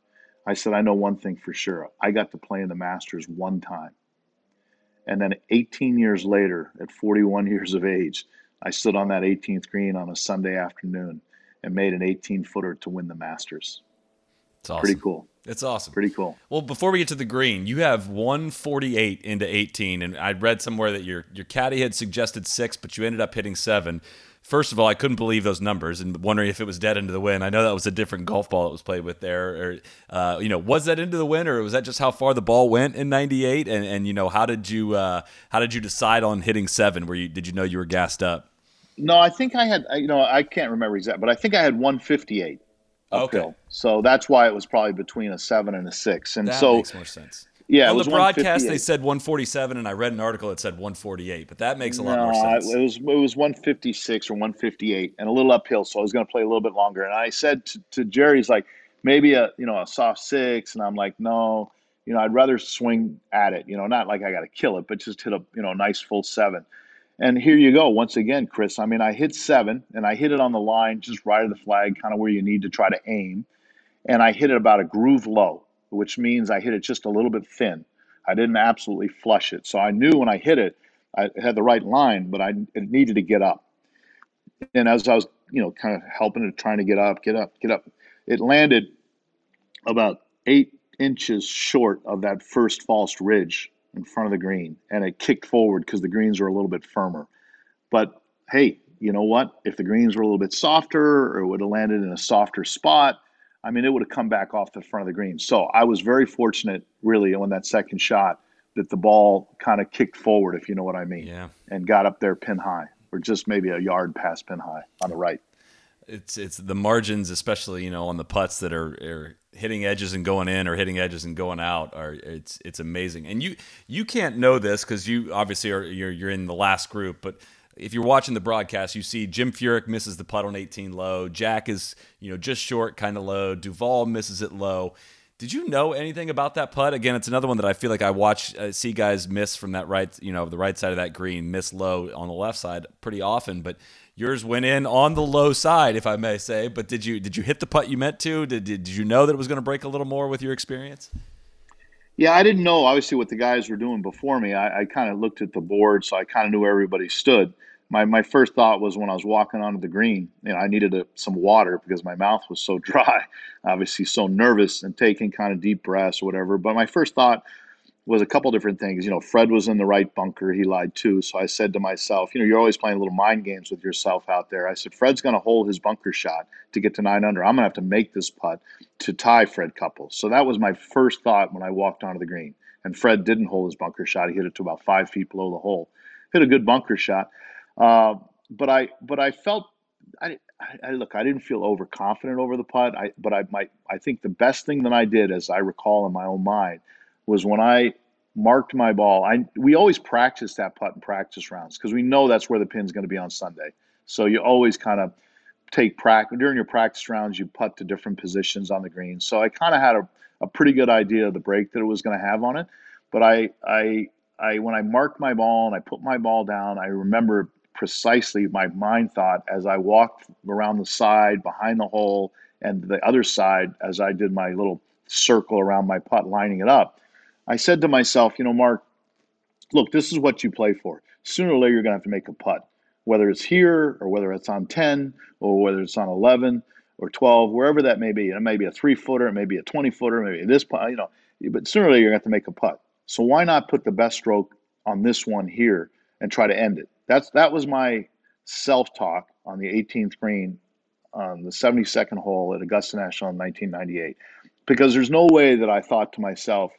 I said, I know one thing for sure. I got to play in the Masters one time. And then 18 years later, at 41 years of age, I stood on that 18th green on a Sunday afternoon and made an 18 footer to win the Masters. It's awesome. Pretty cool. It's awesome. Pretty cool. Well, before we get to the green, you have 148 into 18, and I read somewhere that your your caddy had suggested six, but you ended up hitting seven. First of all, I couldn't believe those numbers, and wondering if it was dead into the wind. I know that was a different golf ball that was played with there, or uh, you know, was that into the wind, or was that just how far the ball went in '98? And and you know, how did you uh, how did you decide on hitting seven? Were you did you know you were gassed up? No, I think I had. You know, I can't remember exactly, but I think I had 158 uphill. Okay. So that's why it was probably between a seven and a six. And that so makes more sense. Yeah, on the broadcast they said 147, and I read an article that said 148, but that makes a lot no, more sense. It was it was 156 or 158, and a little uphill, so I was going to play a little bit longer. And I said to, to Jerry's like maybe a you know a soft six, and I'm like no, you know I'd rather swing at it, you know, not like I got to kill it, but just hit a you know nice full seven. And here you go once again, Chris. I mean, I hit seven, and I hit it on the line, just right of the flag, kind of where you need to try to aim, and I hit it about a groove low which means I hit it just a little bit thin. I didn't absolutely flush it. So I knew when I hit it, I had the right line, but I it needed to get up. And as I was, you know, kind of helping it, trying to get up, get up, get up, it landed about eight inches short of that first false ridge in front of the green. And it kicked forward because the greens were a little bit firmer. But hey, you know what? If the greens were a little bit softer or it would have landed in a softer spot, I mean, it would have come back off the front of the green. So I was very fortunate, really, on that second shot that the ball kind of kicked forward, if you know what I mean, yeah. and got up there pin high, or just maybe a yard past pin high on the right. It's it's the margins, especially you know on the putts that are, are hitting edges and going in, or hitting edges and going out. Are it's it's amazing, and you you can't know this because you obviously are you're you're in the last group, but if you're watching the broadcast, you see Jim Furyk misses the putt on 18 low. Jack is, you know, just short, kind of low. Duval misses it low. Did you know anything about that putt? Again, it's another one that I feel like I watch, uh, see guys miss from that right, you know, the right side of that green, miss low on the left side pretty often. But yours went in on the low side, if I may say. But did you did you hit the putt you meant to? Did did, did you know that it was going to break a little more with your experience? Yeah, I didn't know obviously what the guys were doing before me. I, I kind of looked at the board, so I kind of knew where everybody stood. My my first thought was when I was walking onto the green, you know, I needed a, some water because my mouth was so *laughs* dry. Obviously, so nervous and taking kind of deep breaths or whatever. But my first thought was a couple different things. You know, Fred was in the right bunker. He lied too. So I said to myself, you know, you're always playing little mind games with yourself out there. I said, Fred's going to hold his bunker shot to get to nine under. I'm going to have to make this putt to tie Fred Couples. So that was my first thought when I walked onto the green. And Fred didn't hold his bunker shot. He hit it to about five feet below the hole. Hit a good bunker shot. Uh, but I, but I felt, I, I, look, I didn't feel overconfident over the putt. I, but I might, I think the best thing that I did, as I recall in my own mind, was when I marked my ball. I we always practice that putt in practice rounds because we know that's where the pin's going to be on Sunday. So you always kind of take practice during your practice rounds. You putt to different positions on the green. So I kind of had a, a pretty good idea of the break that it was going to have on it. But I I I when I marked my ball and I put my ball down, I remember precisely my mind thought as I walked around the side behind the hole and the other side as I did my little circle around my putt, lining it up. I said to myself, you know, Mark, look, this is what you play for. Sooner or later, you're going to have to make a putt, whether it's here or whether it's on 10 or whether it's on 11 or 12, wherever that may be. It may be a three footer, it may be a 20 footer, maybe this putt, you know, but sooner or later, you're going to have to make a putt. So why not put the best stroke on this one here and try to end it? That's that was my self-talk on the 18th green on the 72nd hole at Augusta National in 1998, because there's no way that I thought to myself,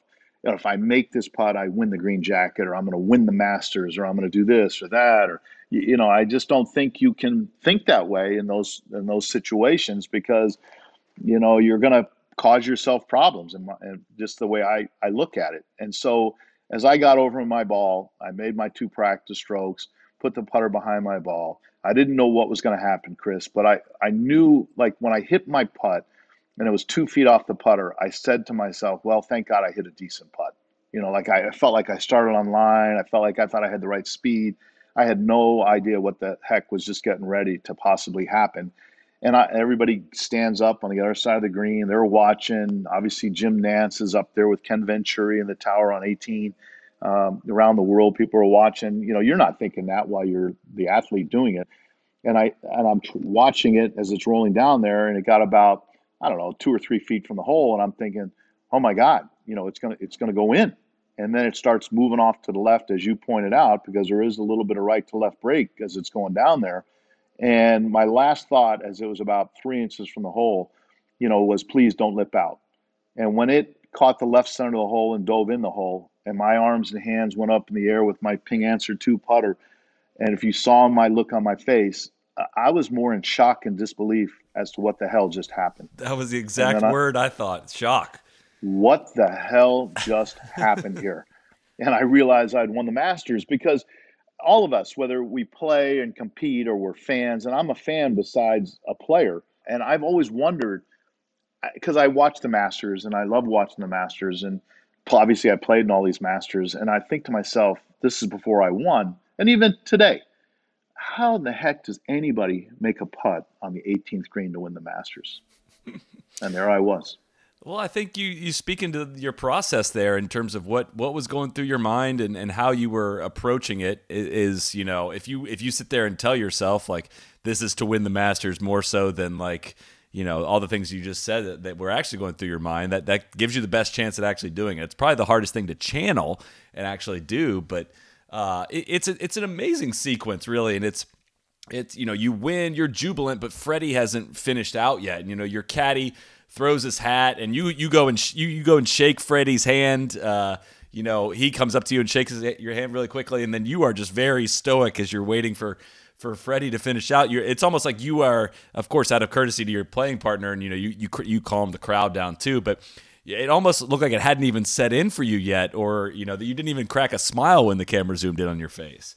you know, if I make this putt, I win the green jacket, or I'm going to win the Masters, or I'm going to do this or that, or you know, I just don't think you can think that way in those in those situations because you know you're going to cause yourself problems, and, and just the way I I look at it. And so as I got over my ball, I made my two practice strokes put the putter behind my ball. I didn't know what was going to happen, Chris, but I, I knew like when I hit my putt and it was two feet off the putter, I said to myself, well, thank God I hit a decent putt. You know, like I, felt like I started on line. I felt like I thought I had the right speed. I had no idea what the heck was just getting ready to possibly happen. And I, everybody stands up on the other side of the green. They're watching. Obviously, Jim Nantz is up there with Ken Venturi in the tower on 18 um, around the world. People are watching. You know, you're not thinking that while you're the athlete doing it. And I and I'm watching it as it's rolling down there, and it got about I don't know two or three feet from the hole, and I'm thinking, oh my God, you know, it's gonna it's gonna go in. And then it starts moving off to the left, as you pointed out, because there is a little bit of right to left break as it's going down there. And my last thought, as it was about three inches from the hole, you know, was please don't lip out. And when it caught the left center of the hole and dove in the hole, and my arms and hands went up in the air with my Ping Anser two putter. And if you saw my look on my face, I was more in shock and disbelief as to what the hell just happened. That was the exact word I, I thought shock. What the hell just *laughs* happened here? And I realized I'd won the Masters because all of us, whether we play and compete or we're fans, and I'm a fan besides a player, and I've always wondered because I watch the Masters and I love watching the Masters, and obviously I played in all these Masters, and I think to myself, this is before I won, and even today, how in the heck does anybody make a putt on the 18th green to win the Masters? *laughs* and there I was. Well, I think you you speak into your process there in terms of what what was going through your mind and, and how you were approaching it is, you know, if you if you sit there and tell yourself like this is to win the Masters more so than like you know all the things you just said that, that, were actually going through your mind that that gives you the best chance at actually doing it it's probably the hardest thing to channel and actually do but uh, it, it's a, it's an amazing sequence really and it's it's you know you win you're jubilant but freddie hasn't finished out yet and you know your caddy throws his hat and you you go and sh- you, you go and shake freddie's hand uh, you know he comes up to you and shakes his, your hand really quickly and then you are just very stoic as you're waiting for for Freddie to finish out. You're, it's almost like you are, of course, out of courtesy to your playing partner, and you know you you you calm the crowd down too. But it almost looked like it hadn't even set in for you yet, or you know that you didn't even crack a smile when the camera zoomed in on your face.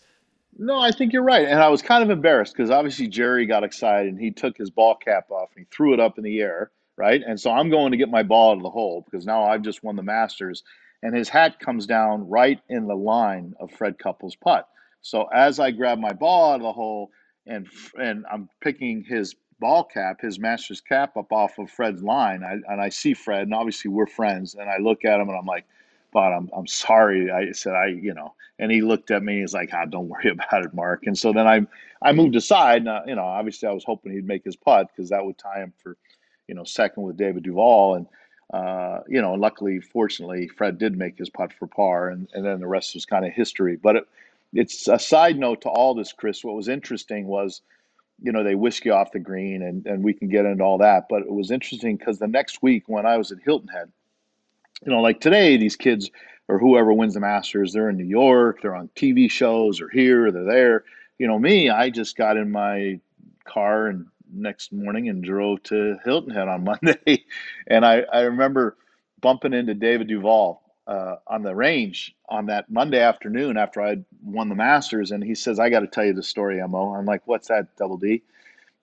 No, I think you're right, and I was kind of embarrassed because obviously Jerry got excited and he took his ball cap off and he threw it up in the air, right? And so I'm going to get my ball out of the hole because now I've just won the Masters, and his hat comes down right in the line of Fred Couples' putt. So as I grab my ball out of the hole and and I'm picking his ball cap, his master's cap up off of Fred's line, I, and I see Fred, and obviously we're friends, and I look at him and I'm like, "But I'm I'm sorry." I said, "I you know," and he looked at me. He's like, "Ah, don't worry *laughs* about it, Mark." And so then I I moved aside. And, uh, you know, obviously I was hoping he'd make his putt because that would tie him for, you know, second with David Duval and. Uh, you know, luckily, fortunately, Fred did make his putt for par, and, and then the rest was kind of history. But it, it's a side note to all this, Chris. What was interesting was, you know, they whisk you off the green, and, and we can get into all that. But it was interesting because the next week when I was at Hilton Head, you know, like today, these kids or whoever wins the Masters, they're in New York, they're on TV shows, or here, or they're there. You know, me, I just got in my car and next morning and drove to Hilton Head on *laughs* Monday. and I, I remember bumping into David Duval uh, on the range on that Monday afternoon after I'd won the Masters. And he says, I got to tell you the story, Mo. I'm like, what's that, Double D?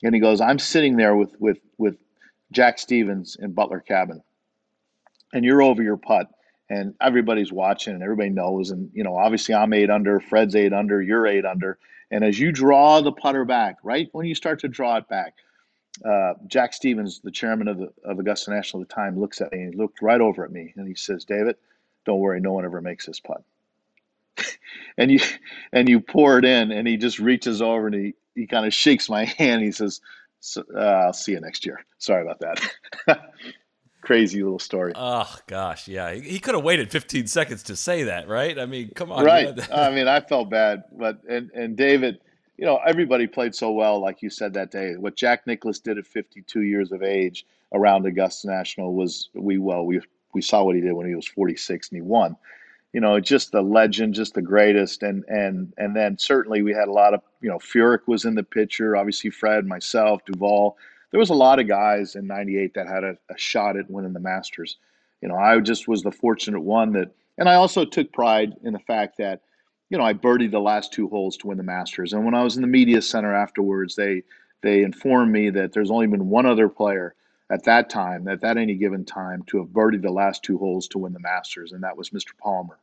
And he goes, I'm sitting there with, with, with Jack Stephens in Butler Cabin, and you're over your putt and everybody's watching and everybody knows. And, you know, obviously I'm eight under, Fred's eight under, you're eight under. And as you draw the putter back, right when you start to draw it back, uh, Jack Stephens, the chairman of, the, of Augusta National at the time, looks at me and looked right over at me and he says, David, don't worry, no one ever makes this putt. *laughs* and you and you pour it in and he just reaches over and he, he kind of shakes my *laughs* hand. He says, uh, I'll see you next year. Sorry about that. *laughs* crazy little story. Oh gosh, yeah. He could have waited 15 seconds to say that, right? I mean, come on. Right. I mean, I felt bad, but and and David, you know, everybody played so well, like you said that day. What Jack Nicklaus did at 52 years of age around Augusta National was we well we we saw what he did when he was 46 and he won. You know, just the legend, just the greatest, and and and then certainly we had a lot of you know Furyk was in the picture, obviously Fred, myself, Duval there was a lot of guys in 98 that had a, a shot at winning the Masters. You know, I just was the fortunate one that, and I also took pride in the fact that, you know, I birdied the last two holes to win the Masters. And when I was in the media center afterwards, they they informed me that there's only been one other player at that time, at that any given time, to have birdied the last two holes to win the Masters, and that was Mr. Palmer.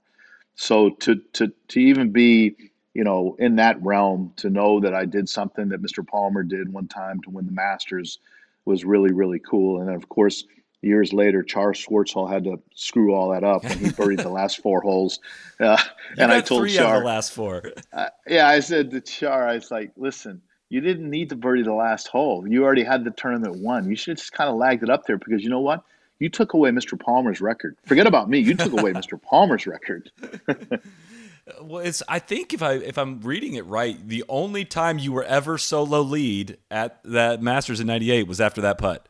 So to to to even be you know, in that realm to know that I did something that Mr. Palmer did one time to win the Masters was really, really cool. And then, of course, years later, Charl Schwartzel had to screw all that up, and he buried the last four holes. Uh, and I told three Char, the last four. Uh, yeah, I said to Char, I was like, listen, you didn't need to birdie the last hole. You already had the tournament won. You should have just kind of lagged it up there because you know what? You took away Mr. Palmer's record. Forget about me. You took away Mr. Palmer's record. *laughs* Well, it's. I think if I if I'm reading it right, the only time you were ever solo lead at that Masters in '98 was after that putt.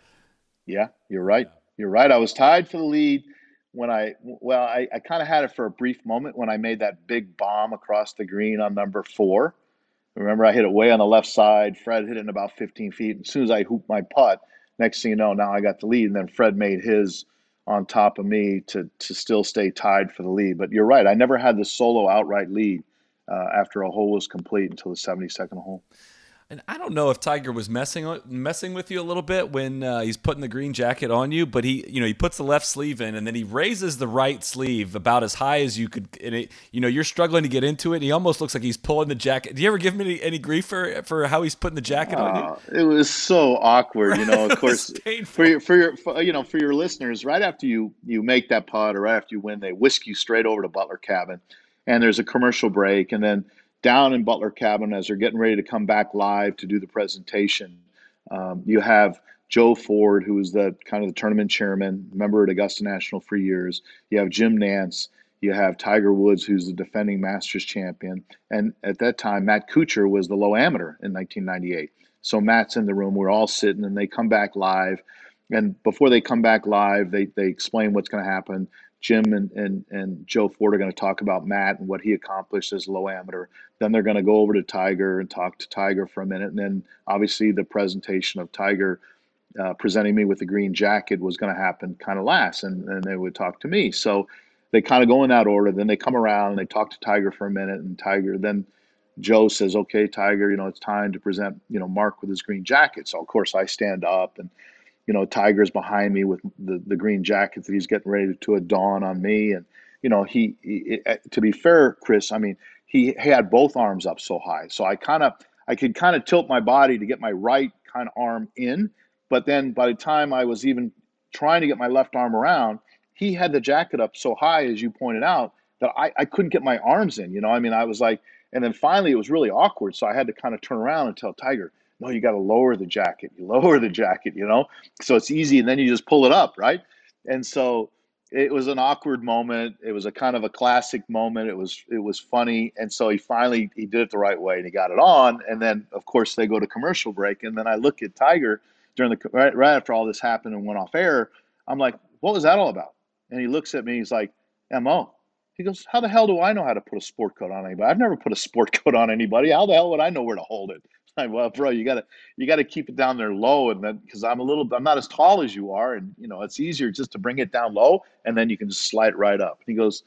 Yeah, you're right. You're right. I was tied for the lead when I well, I, I kind of had it for a brief moment when I made that big bomb across the green on number four. Remember, I hit it way on the left side. Fred hit it in about 15 feet. As soon as I hooped my putt, next thing you know, now I got the lead. And then Fred made his on top of me to to still stay tied for the lead. But you're right. I never had the solo outright lead uh, after a hole was complete until the 72nd hole. And I don't know if Tiger was messing messing with you a little bit when uh, he's putting the green jacket on you, but he, you know, he puts the left sleeve in and then he raises the right sleeve about as high as you could. And it, you know, you're struggling to get into it. And he almost looks like he's pulling the jacket. Do you ever give him any, any grief for for how he's putting the jacket uh, on you? Uh, it was so awkward. You know, of *laughs* course, for your for your for, you know for your listeners, right after you you make that putt or right after you win, they whisk you straight over to Butler Cabin, and there's a commercial break, and then down in Butler Cabin as they're getting ready to come back live to do the presentation. Um, you have Joe Ford, who is the kind of the tournament chairman, member at Augusta National for years. You have Jim Nantz. You have Tiger Woods, who's the defending Masters champion. And at that time, Matt Kuchar was the low amateur in 1998. So Matt's in the room. We're all sitting, and they come back live. And before they come back live, they, they explain what's going to happen. Jim and, and, and Joe Ford are going to talk about Matt and what he accomplished as low amateur. Then they're going to go over to Tiger and talk to Tiger for a minute. And then obviously the presentation of Tiger uh, presenting me with the green jacket was going to happen kind of last. And then they would talk to me. So they kind of go in that order. Then they come around and they talk to Tiger for a minute. And Tiger, then Joe says, okay, Tiger, you know, it's time to present, you know, Mark with his green jacket. So of course I stand up and you know, Tiger's behind me with the, the green jacket that he's getting ready to dawn on me. And, you know, he, he eh, to be fair, Chris, I mean, he, had both arms up so high. So I kind of, I could kind of tilt my body to get my right kind of arm in. But then by the time I was even trying to get my left arm around, he had the jacket up so high, as you pointed out, that I, I couldn't get my arms in. You know, I mean, I was like, and then finally it was really awkward. So I had to kind of turn around and tell Tiger, no, you got to lower the jacket. You lower the jacket, you know? So it's easy. And then you just pull it up, right? And so it was an awkward moment. It was a kind of a classic moment. It was it was funny, and so he finally he did it the right way and he got it on. And then of course they go to commercial break, and then I look at Tiger during the right, right after all this happened and went off air. I'm like, what was that all about? And he looks at me. He's like, Mo. He goes, how the hell do I know how to put a sport coat on anybody? I've never put a sport *laughs* coat on anybody. How the hell would I know where to hold it? *laughs* Well, bro, you gotta you gotta keep it down there low, and then because I'm a little, I'm not as tall as you are, and you know it's easier just to bring it down low, and then you can just slide right up. And he goes,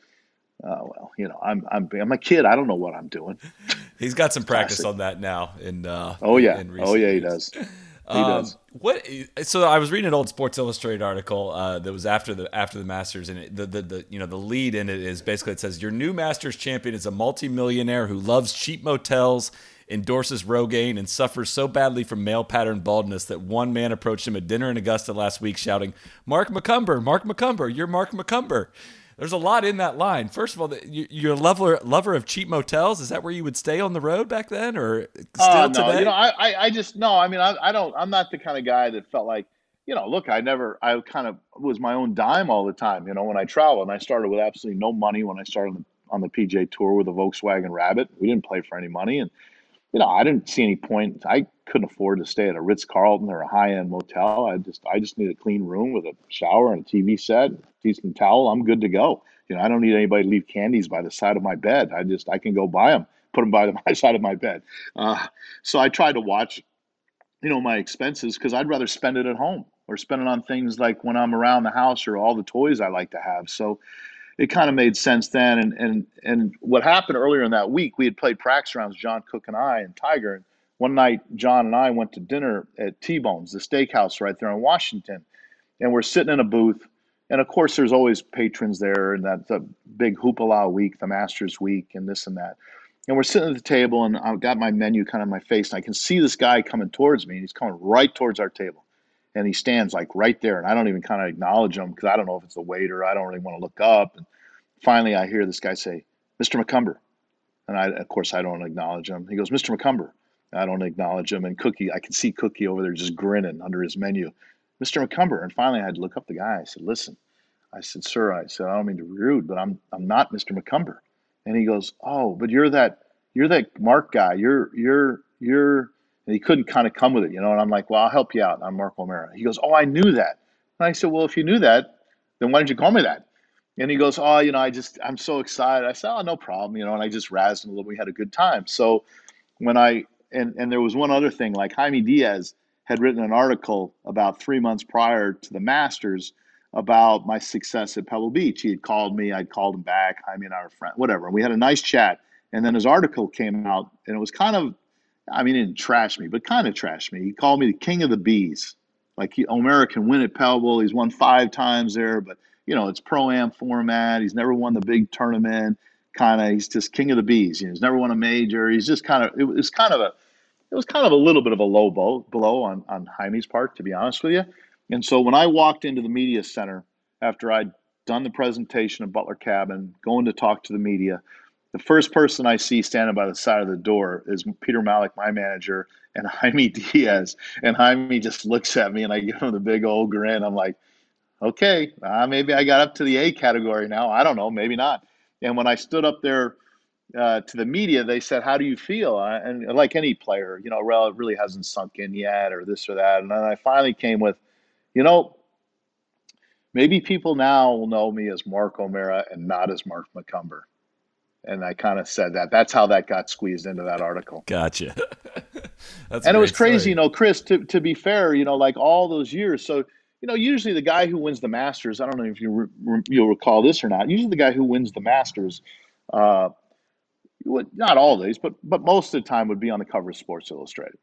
oh well, you know, I'm I'm I'm a kid. I don't know what I'm doing. *laughs* He's got some practice Classic. on that now. In uh, Oh yeah, in oh yeah, he years. does. *laughs* He Um, does. What? So I was reading an old Sports Illustrated article uh, that was after the after the Masters, and it, the, the the you know the lead in it is basically it says your new Masters champion is a multimillionaire who loves cheap motels, endorses Rogaine, and suffers so badly from male pattern baldness that one man approached him at dinner in Augusta last week, shouting, "Mark McCumber, Mark McCumber, you're Mark McCumber." There's a lot in that line. First of all, you're a lover lover of cheap motels. Is that where you would stay on the road back then, or oh, still Oh no, today? you know, I, I, I just no. I mean, I, I don't. I'm not the kind of guy that felt like, you know, look, I never. I kind of was my own dime all the time. You know, when I traveled, and I started with absolutely no money when I started on the, on the PGA Tour with a Volkswagen Rabbit. We didn't play for any money, and you know, I didn't see any point. I couldn't afford to stay at a Ritz Carlton or a high end motel. I just, I just need a clean room with a shower and a TV set, decent towel. I'm good to go. You know, I don't need anybody to leave candies by the side of my bed. I just, I can go buy them, put them by the *laughs* my side of my bed. Uh, so I tried to watch, you know, my expenses because I'd rather spend it at home or spend it on things like when I'm around the house or all the toys I like to have. So it kind of made sense then. And and and what happened earlier in that week, we had played practice rounds, John Cook and I and Tiger. And one night, John and I went to dinner at T Bones, the steakhouse right there in Washington, and we're sitting in a booth. And of course, there's always patrons there, and that's a big hoopla week, the Masters week, and this and that. And we're sitting at the table, and I've got my menu kind of my face, and I can see this guy coming towards me, and he's coming right towards our table and he stands like right there and i don't even kind of acknowledge him because i don't know if it's the waiter i don't really want to look up and finally i hear this guy say mr mccumber. And i of course i don't acknowledge him. He goes mr mccumber. I don't acknowledge him and cookie i can see cookie over there just grinning under his menu mr mccumber. And finally i had to look up the guy i said listen. I said sir i said i don't mean to be rude but i'm i'm not mr mccumber. And he goes oh but you're that you're that mark guy. You're you're you're and he couldn't kind of come with it, you know. And I'm like, well, I'll help you out. I'm Mark O'Meara. He goes, oh, I knew that. And I said, well, if you knew that, then why didn't you call me that? And he goes, oh, you know, I just, I'm so excited. I said, oh, no problem, you know. And I just razzed him a little. We had a good time. So when I, and, and there was one other thing, like Jaime Diaz had written an article about three months prior to the Masters about my success at Pebble Beach. He had called me, I'd called him back. Jaime and I were friends, whatever. And we had a nice chat. And then his article came out, and it was kind of I mean, he didn't trash me, but kind of trash me. He called me the king of the bees. Like he, O'Meara can win at Pebble. He's won five times there, but you know it's pro am format. He's never won the big tournament. Kind of, he's just king of the bees. You know, he's never won a major. He's just kind of. It was kind of a. It was kind of a little bit of a low blow, blow on on Jaime's part, to be honest with you. And so when I walked into the media center after I'd done the presentation at Butler Cabin, going to talk to the media, the first person I see standing by the side of the door is Peter Malik, my manager, and *laughs* Jaime Diaz. And Jaime just looks at me and I give him the big old grin. I'm like, okay, uh, maybe I got up to the A category now. I don't know, maybe not. And when I stood up there uh, to the media, they said, how do you feel? And like any player, you know, well, it really hasn't sunk in yet or this or that. And then I finally came with, you know, maybe people now will know me as Mark O'Meara and not as Mark McCumber and I kind of said that. That's how that got squeezed into that article. Gotcha. *laughs* That's and it was crazy, story. you know, Chris. To to be fair, you know, like all those years. So you know, usually the guy who wins the Masters. I don't know if you re, you'll recall this or not. Usually the guy who wins the Masters, uh, would not all days, but but most of the time would be on the cover of Sports Illustrated.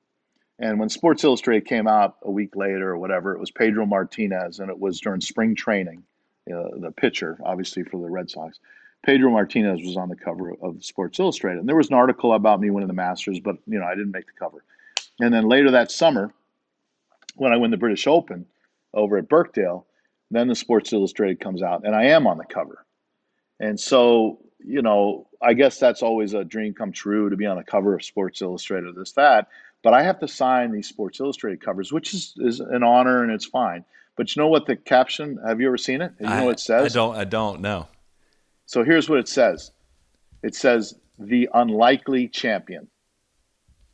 And when Sports Illustrated came out a week later or whatever, it was Pedro Martinez, and it was during spring training. Uh, the pitcher, obviously for the Red Sox. Pedro Martinez was on the cover of Sports Illustrated. And there was an article about me winning the Masters, but you know, I didn't make the cover. And then later that summer, when I win the British Open over at Birkdale, then the Sports Illustrated comes out and I am on the cover. And so, you know, I guess that's always a dream come true to be on the cover of Sports Illustrated, this, that. But I have to sign these Sports Illustrated covers, which is, is an honor and it's fine. But you know what the caption, have you ever seen it? You know I, what it says? I don't. I don't know. So here's what it says. It says the unlikely champion.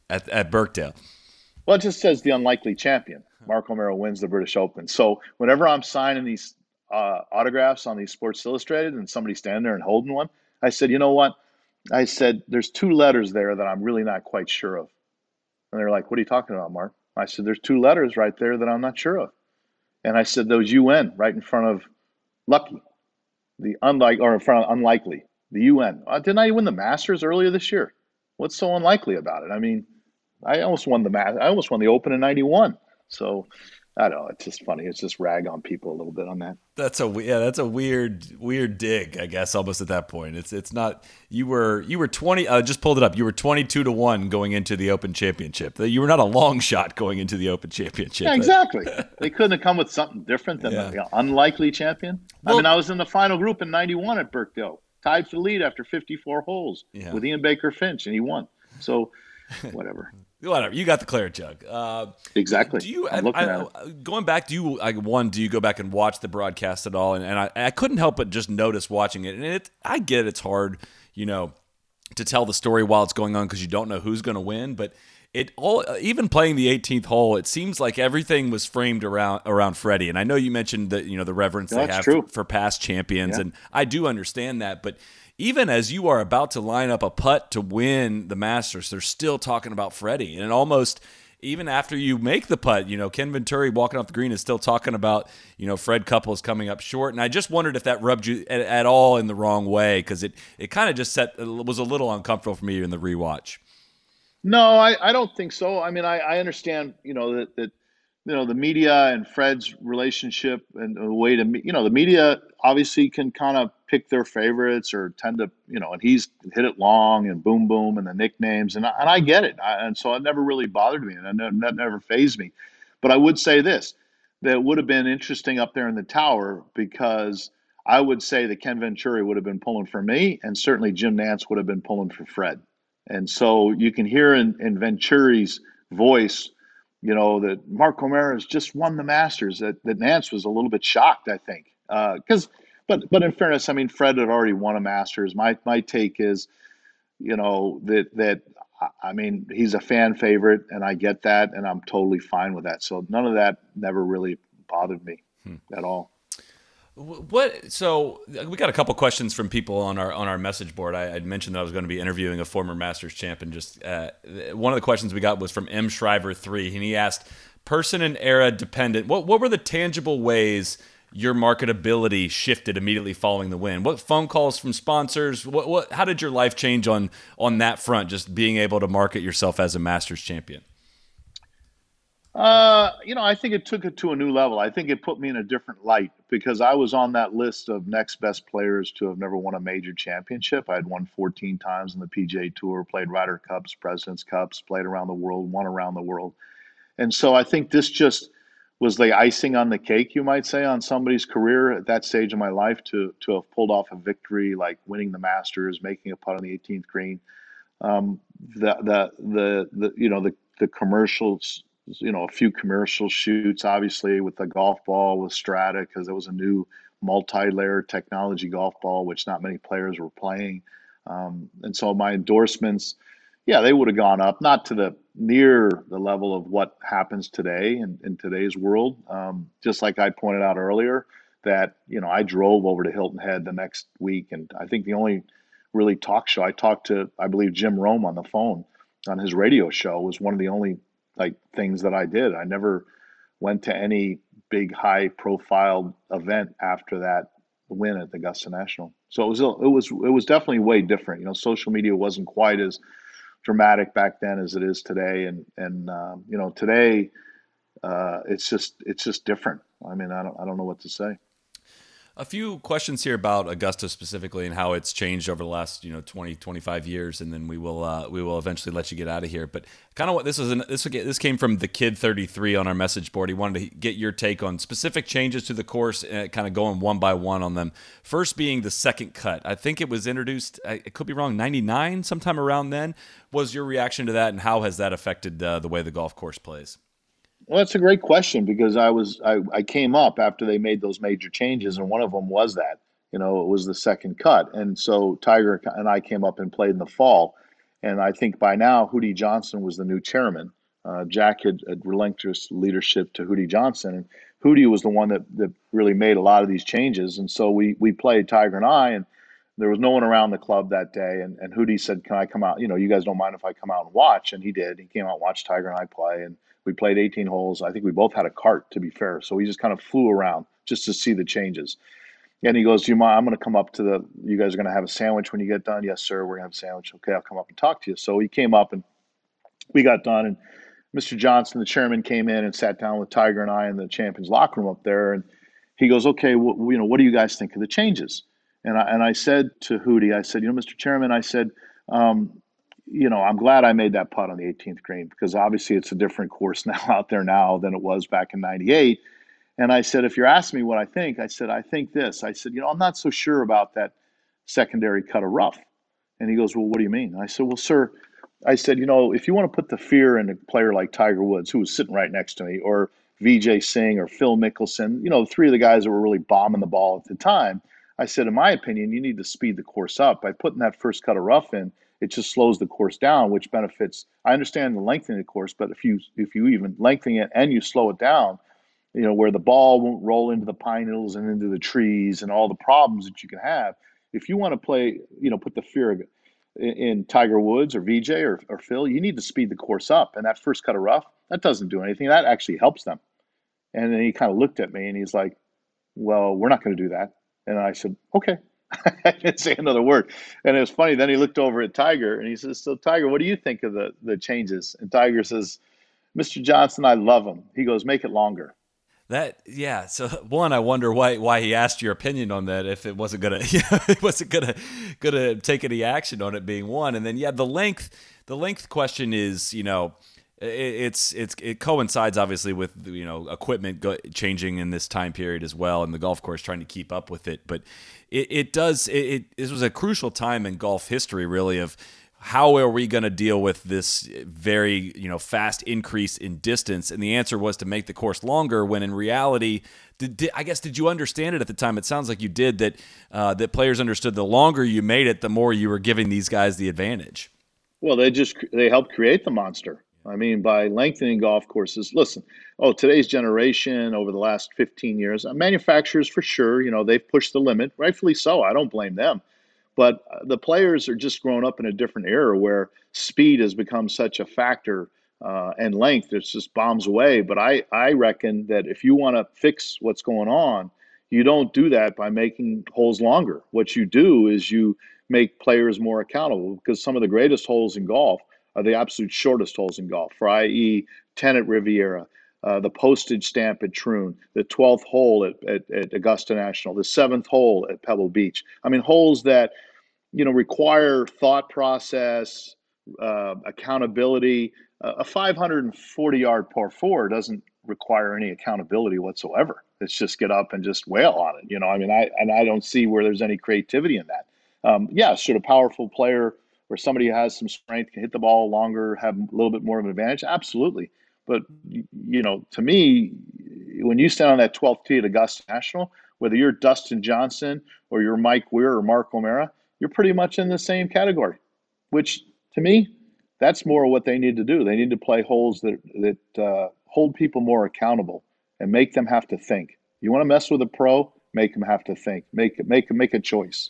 At, at Birkdale. Well, it just says the unlikely champion. Mark O'Meara wins the British Open. So whenever I'm signing these uh, autographs on these Sports Illustrated and somebody's standing there and holding one, I said, you know what? I said, there's two letters there that I'm really not quite sure of. And they're like, "What are you talking about, Mark?" I said, "There's two letters right there that I'm not sure of." And I said, "Those UN right in front of lucky, the unlike or in front of unlikely, the UN. Uh, didn't I win the Masters earlier this year? What's so unlikely about it? I mean, I almost won the I almost won the Open in '91. So I don't know. It's just funny. It's just rag on people a little bit on that. That's a yeah. That's a weird weird dig. I guess almost at that point. It's it's not. You were you were twenty. I uh, just pulled it up. You were twenty two to one going into the Open Championship. You were not a long shot going into the Open Championship. Yeah, exactly. they couldn't have come with something different than yeah. the unlikely champion. Well, I mean, I was in the final group in '91 at Birkdale, tied for lead after 54 holes yeah. with Ian Baker Finch, and he won. So, whatever. *laughs* Whatever you got the claret jug. Uh, exactly. Do you? I, I, going back, do you? I, one, do you go back and watch the broadcast at all? And, and I, I couldn't help but just notice watching it. And it, I get it's hard, you know, to tell the story while it's going on because you don't know who's going to win. But it all, even playing the 18th hole, it seems like everything was framed around around Freddie. And I know you mentioned that you know the reverence they have for, for, past champions, yeah. and I do understand that, but even as you are about to line up a putt to win the Masters, they're still talking about Freddie. And almost even after you make the putt, you know, Ken Venturi walking off the green is still talking about, you know, Fred Couples coming up short. And I just wondered if that rubbed you at, at all in the wrong way because it, it kind of just set, it was a little uncomfortable for me in the rewatch. No, I, I don't think so. I mean, I, I understand, you know, that, that you know the media and Fred's relationship and the way to you know the media obviously can kind of pick their favorites or tend to you know and he's hit it long and boom boom and the nicknames and I, and I get it. I, and so it never really bothered me and that never fazed me. But I would say this that would have been interesting up there in the tower because I would say that Ken Venturi would have been pulling for me and certainly Jim Nantz would have been pulling for Fred. And so you can hear in, in Venturi's voice you know, that Mark O'Meara has just won the Masters. That that Nantz was a little bit shocked, I think, because. Uh, but but in fairness, I mean, Fred had already won a Masters. My my take is, you know, that that I mean, he's a fan favorite, and I get that, and I'm totally fine with that. So none of that never really bothered me hmm. at all. What? So we got a couple questions from people on our on our message board. I would mentioned that I was going to be interviewing a former Masters champion. Just uh, one of the questions we got was from M Shriver three, and he asked, "Person and era dependent. What what were the tangible ways?" your marketability shifted immediately following the win? What phone calls from sponsors? What, what how did your life change on on that front? Just being able to market yourself as a Masters champion. Uh, you know, I think it took it to a new level. I think it put me in a different light because I was on that list of next best players to have never won a major championship. I had won 14 times in the PGA Tour, played Ryder Cups, Presidents Cups, played around the world, won around the world. And so I think this just was the icing on the cake, you might say, on somebody's career at that stage of my life to to have pulled off a victory like winning the Masters, making a putt on the 18th green. Um, the, the the the you know the the commercials you know a few commercial shoots obviously with the golf ball with strata because it was a new multi-layer technology golf ball which not many players were playing. Um, and so my endorsements yeah they would have gone up not to the near the level of what happens today in, in today's world. Um, just like i pointed out earlier that you know i drove over to hilton head the next week and i think the only really talk show i talked to i believe jim rome on the phone on his radio show was one of the only like things that I did. I never went to any big high profile event after that win at the Augusta National. So it was it was it was definitely way different. You know, social media wasn't quite as dramatic back then as it is today, and and um, you know today uh, it's just it's just different. I mean, I don't I don't know what to say. A few questions here about Augusta specifically and how it's changed over the last, you know, 20, 25 years, and then we will uh, we will eventually let you get out of here. But kind of what this is an, this this came from the kid 33 on our message board. He wanted to get your take on specific changes to the course, and kind of going one by one on them. First being the second cut. I think it was introduced. I could be wrong. 99, sometime around then. Was your reaction to that, and how has that affected uh, the way the golf course plays? Well, that's a great question because I was I, I came up after they made those major changes, and one of them was that you know it was the second cut, and so Tiger and I came up and played in the fall, and I think by now Hootie Johnson was the new chairman. Uh, Jack had, had relinquished leadership to Hootie Johnson, and Hootie was the one that, that really made a lot of these changes, and so we we played Tiger and I, and There was no one around the club that day, and, and Hootie said, "Can I come out? You know, you guys don't mind if I come out and watch?" And he did. He came out and watched Tiger and I play, and we played 18 holes. I think we both had a cart, to be fair, so we just kind of flew around just to see the changes. And he goes, "Do you mind? I'm going to come up to the. You guys are going to have a sandwich when you get done. Yes, sir. We're going to have a sandwich. Okay, I'll come up and talk to you." So he came up and we got done, and Mr. Johnson, the chairman, came in and sat down with Tiger and I in the champions locker room up there, and he goes, "Okay, well, you know, what do you guys think of the changes?" And I and I said to Hootie, I said, "You know, Mr. Chairman, I said." Um, you know, I'm glad I made that putt on the 18th green because obviously it's a different course *laughs* now out there now than it was back in 98. And I said, if you're asking me what I think, I said, I think this. I said, you know, I'm not so sure about that secondary cut of rough. And he goes, well, what do you mean? I said, well, sir, I said, you know, if you want to put the fear in a player like Tiger Woods, who was sitting right next to me, or Vijay Singh or Phil Mickelson, you know, three of the guys that were really bombing the ball at the time, I said, in my opinion, you need to speed the course up by putting that first cut of rough in. It just slows the course down, which benefits. I understand the lengthening the course, but if you if you even lengthen it and you slow it down, you know where the ball won't roll into the pine needles and into the trees and all the problems that you can have. If you want to play, you know, put the fear in, in Tiger Woods or VJ or, or Phil, you need to speed the course up. And that first cut of rough, that doesn't do anything. That actually helps them. And then he kind of looked at me and he's like, "Well, we're not going to do that." And I said, okay. *laughs* I didn't say another word. And it was funny. Then he looked over at Tiger and he says, So, Tiger, what do you think of the, the changes? And Tiger says, Mr. Johnson, I love him. He goes, Make it longer. That yeah. So *laughs* one, I wonder why why he asked your opinion on that if it wasn't gonna *laughs* it wasn't gonna gonna take any action on it being one, and then yeah, the length the length question is you know it's it's it coincides obviously with you know equipment go, changing in this time period as well, and the golf course trying to keep up with it. But it, it does it, it this was a crucial time in golf history, really, of how are we going to deal with this very you know fast increase in distance? And the answer was to make the course longer. When in reality, did, did, I guess did you understand it at the time? It sounds like you did. That uh, that players understood the longer you made it, the more you were giving these guys the advantage. Well, they just they helped create the monster. I mean, by lengthening golf courses, listen, oh, today's generation over the last 15 years, uh, manufacturers for sure, you know, they've pushed the limit, rightfully so. I don't blame them. But uh, the players are just grown up in a different era where speed has become such a factor uh, and length, it's just bombs away. But I, I reckon that if you want to fix what's going on, you don't do that by making holes longer. What you do is you make players more accountable because some of the greatest holes in golf are the absolute shortest holes in golf, for i.e., 10 at Riviera, uh, the postage stamp at Troon, the 12th hole at, at, at, Augusta National, the seventh hole at Pebble Beach. I mean, holes that, you know, require thought process, uh, accountability. Uh, a 540 yard par four doesn't require any accountability whatsoever. It's just get up and just wail on it. You know, I mean, I, and I don't see where there's any creativity in that. Um, yeah, should a powerful player where somebody has some strength, can hit the ball longer, have a little bit more of an advantage? Absolutely. But, you know, to me, when you stand on that 12th tee at Augusta National, whether you're Dustin Johnson or you're Mike Weir or Mark O'Meara, you're pretty much in the same category, which to me, that's more what they need to do. They need to play holes that, that uh, hold people more accountable and make them have to think. You want to mess with a pro, make them have to think, make, make, make a choice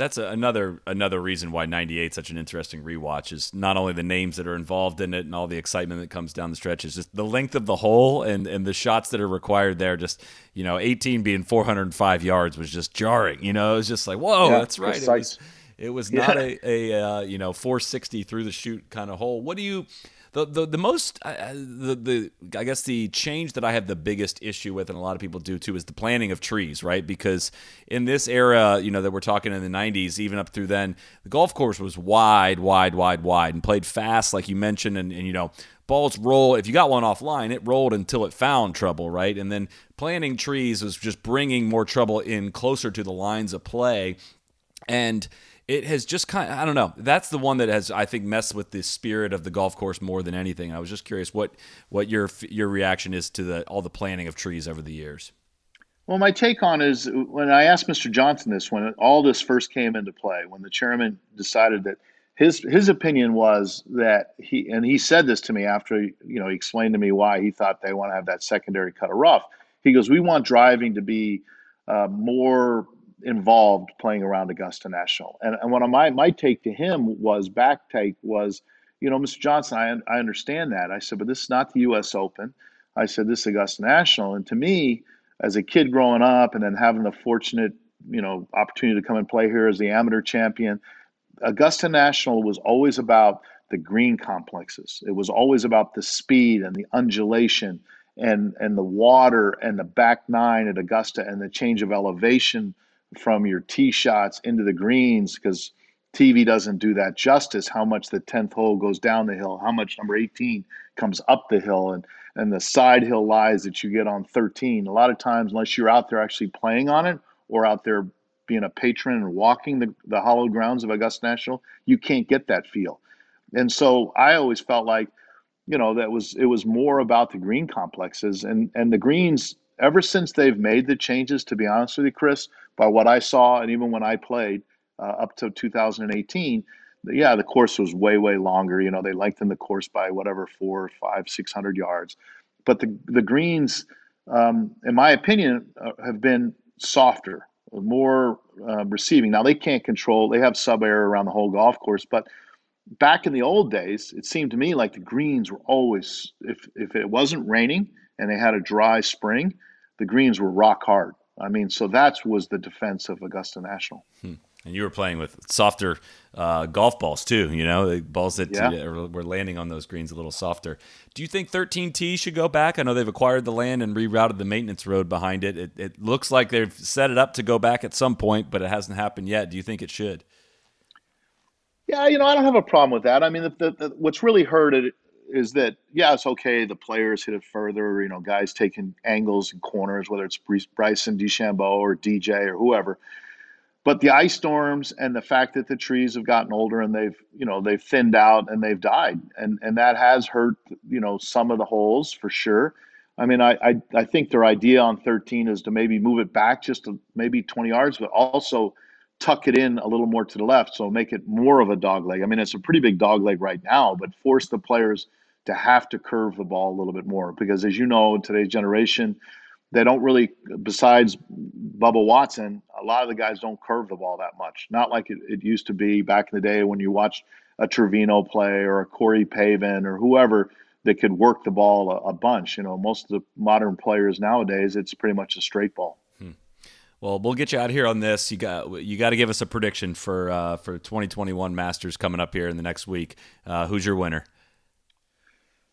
that's a, another another reason why 98 such an interesting rewatch is not only the names that are involved in it and all the excitement that comes down the stretch is just the length of the hole and and the shots that are required there. Just you know 18 being 405 yards was just jarring you know? It was just like whoa yeah, that's right. It was, it was not yeah. a, a uh, you know 460 through the chute kind of hole. What do you the the, the most uh, the the I guess the change that I have the biggest issue with, and a lot of people do too, is the planting of trees, right? Because in this era, you know, that we're talking in the '90s, even up through then, the golf course was wide, wide, wide, wide, and played fast, like you mentioned, and, and you know, balls roll. If you got one offline, it rolled until it found trouble, right? And then planting trees was just bringing more trouble in closer to the lines of play, and it has just kind of, I don't know. That's the one that has I think messed with the spirit of the golf course more than anything. I was just curious what what your your reaction is to the all the planting of trees over the years. Well, my take on is when I asked Mr. Johnson this when all this first came into play, when the chairman decided that his his opinion was that he and he said this to me after you know he explained to me why he thought they want to have that secondary cut of rough. He goes, "We want driving to be uh, more involved playing around Augusta National. And, and what my, my take to him was back take was, you know, Mr. Johnson, I, I understand that. I said, but this is not the U.S. Open. I said, this is Augusta National. And to me, as a kid growing up and then having the fortunate, you know, opportunity to come and play here as the amateur champion, Augusta National was always about the green complexes. It was always about the speed and the undulation and and the water and the back nine at Augusta and the change of elevation from your tee shots into the greens because TV doesn't do that justice. How much the tenth hole goes down the hill, how much number eighteen comes up the hill, and and the side hill lies that you get on thirteen. A lot of times, unless you're out there actually playing on it or out there being a patron and walking the, the hallowed grounds of Augusta National, you can't get that feel. And so I always felt like you know that was it was more about the green complexes and and the greens ever since they've made the changes to be honest with you chris by what i saw and even when i played uh, up to 2018 yeah the course was way way longer. You know they lengthened the course by whatever four five six hundred yards. But the the greens um, in my opinion uh, have been softer more uh, receiving. Now they can't control they have SubAir around the whole golf course but back in the old days, it seemed to me like the greens were always, if, if it wasn't raining and they had a dry spring, the greens were rock hard. I mean, so that was the defense of Augusta National. Hmm. And you were playing with softer uh, golf balls too, you know, the balls that yeah. uh, were landing on those greens a little softer. Do you think 13T should go back? I know they've acquired the land and rerouted the maintenance road behind it. It, it looks like they've set it up to go back at some point, but it hasn't happened yet. Do you think it should? Yeah, you know, I don't have a problem with that. I mean, the, the, the, what's really hurt it is that yeah, it's okay. The players hit it further. You know, guys taking angles and corners, whether it's Bryson DeChambeau or DJ or whoever. But the ice storms and the fact that the trees have gotten older and they've you know they've thinned out and they've died and and that has hurt you know some of the holes for sure. I mean, I, I, I think their idea on 13 is to maybe move it back just to maybe 20 yards, but also tuck it in a little more to the left, so make it more of a dog leg. I mean, it's a pretty big dog leg right now, but force the players to have to curve the ball a little bit more because, as you know, today's generation, they don't really, besides Bubba Watson, a lot of the guys don't curve the ball that much. Not like it, it used to be back in the day when you watched a Trevino play or a Corey Pavin or whoever that could work the ball a, a bunch. You know, most of the modern players nowadays, it's pretty much a straight ball. Well, we'll get you out here on this. You got you got to give us a prediction for uh, for 2021 Masters coming up here in the next week. Uh, who's your winner?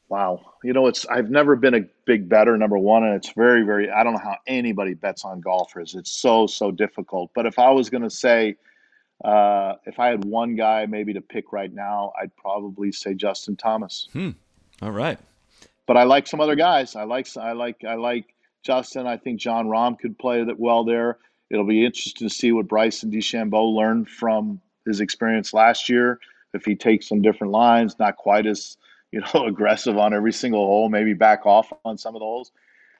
Wow, you know it's I've never been a big bettor number one, and it's very very I don't know how anybody bets on golfers. It's so so difficult. But if I was going to say, uh, if I had one guy maybe to pick right now, I'd probably say Justin Thomas. Hmm. All right. But I like some other guys. I like I like I like Justin. I think Jon Rahm could play that well there. It'll be interesting to see what Bryson DeChambeau learned from his experience last year. If he takes some different lines, not quite as you know *laughs* aggressive on every single hole, maybe back off on some of the holes.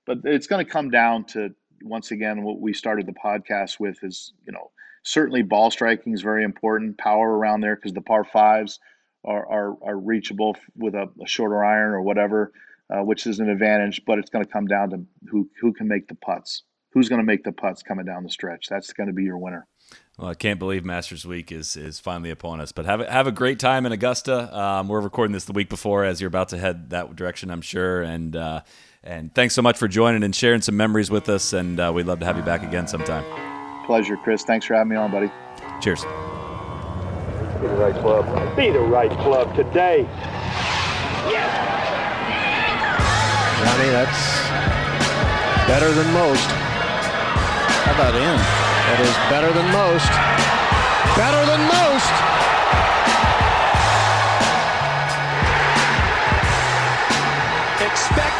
But it's going to come down to once again what we started the podcast with is you know certainly ball striking is very important, power around there because the par fives are, are, are reachable with a, a shorter iron or whatever uh, which is an advantage. But it's going to come down to who who can make the putts. Who's going to make the putts coming down the stretch? That's going to be your winner. Well, I can't believe Masters Week is is finally upon us. But have a, have a great time in Augusta. Um, we're recording this the week before, as you're about to head that direction, I'm sure. And uh, and thanks so much for joining and sharing some memories with us. And uh, we'd love to have you back again sometime. Pleasure, Chris. Thanks for having me on, buddy. Cheers. Be the right club. Be the right club today. Yes. Johnny, that's better than most. How about in? That is better than most. Better than most. Expect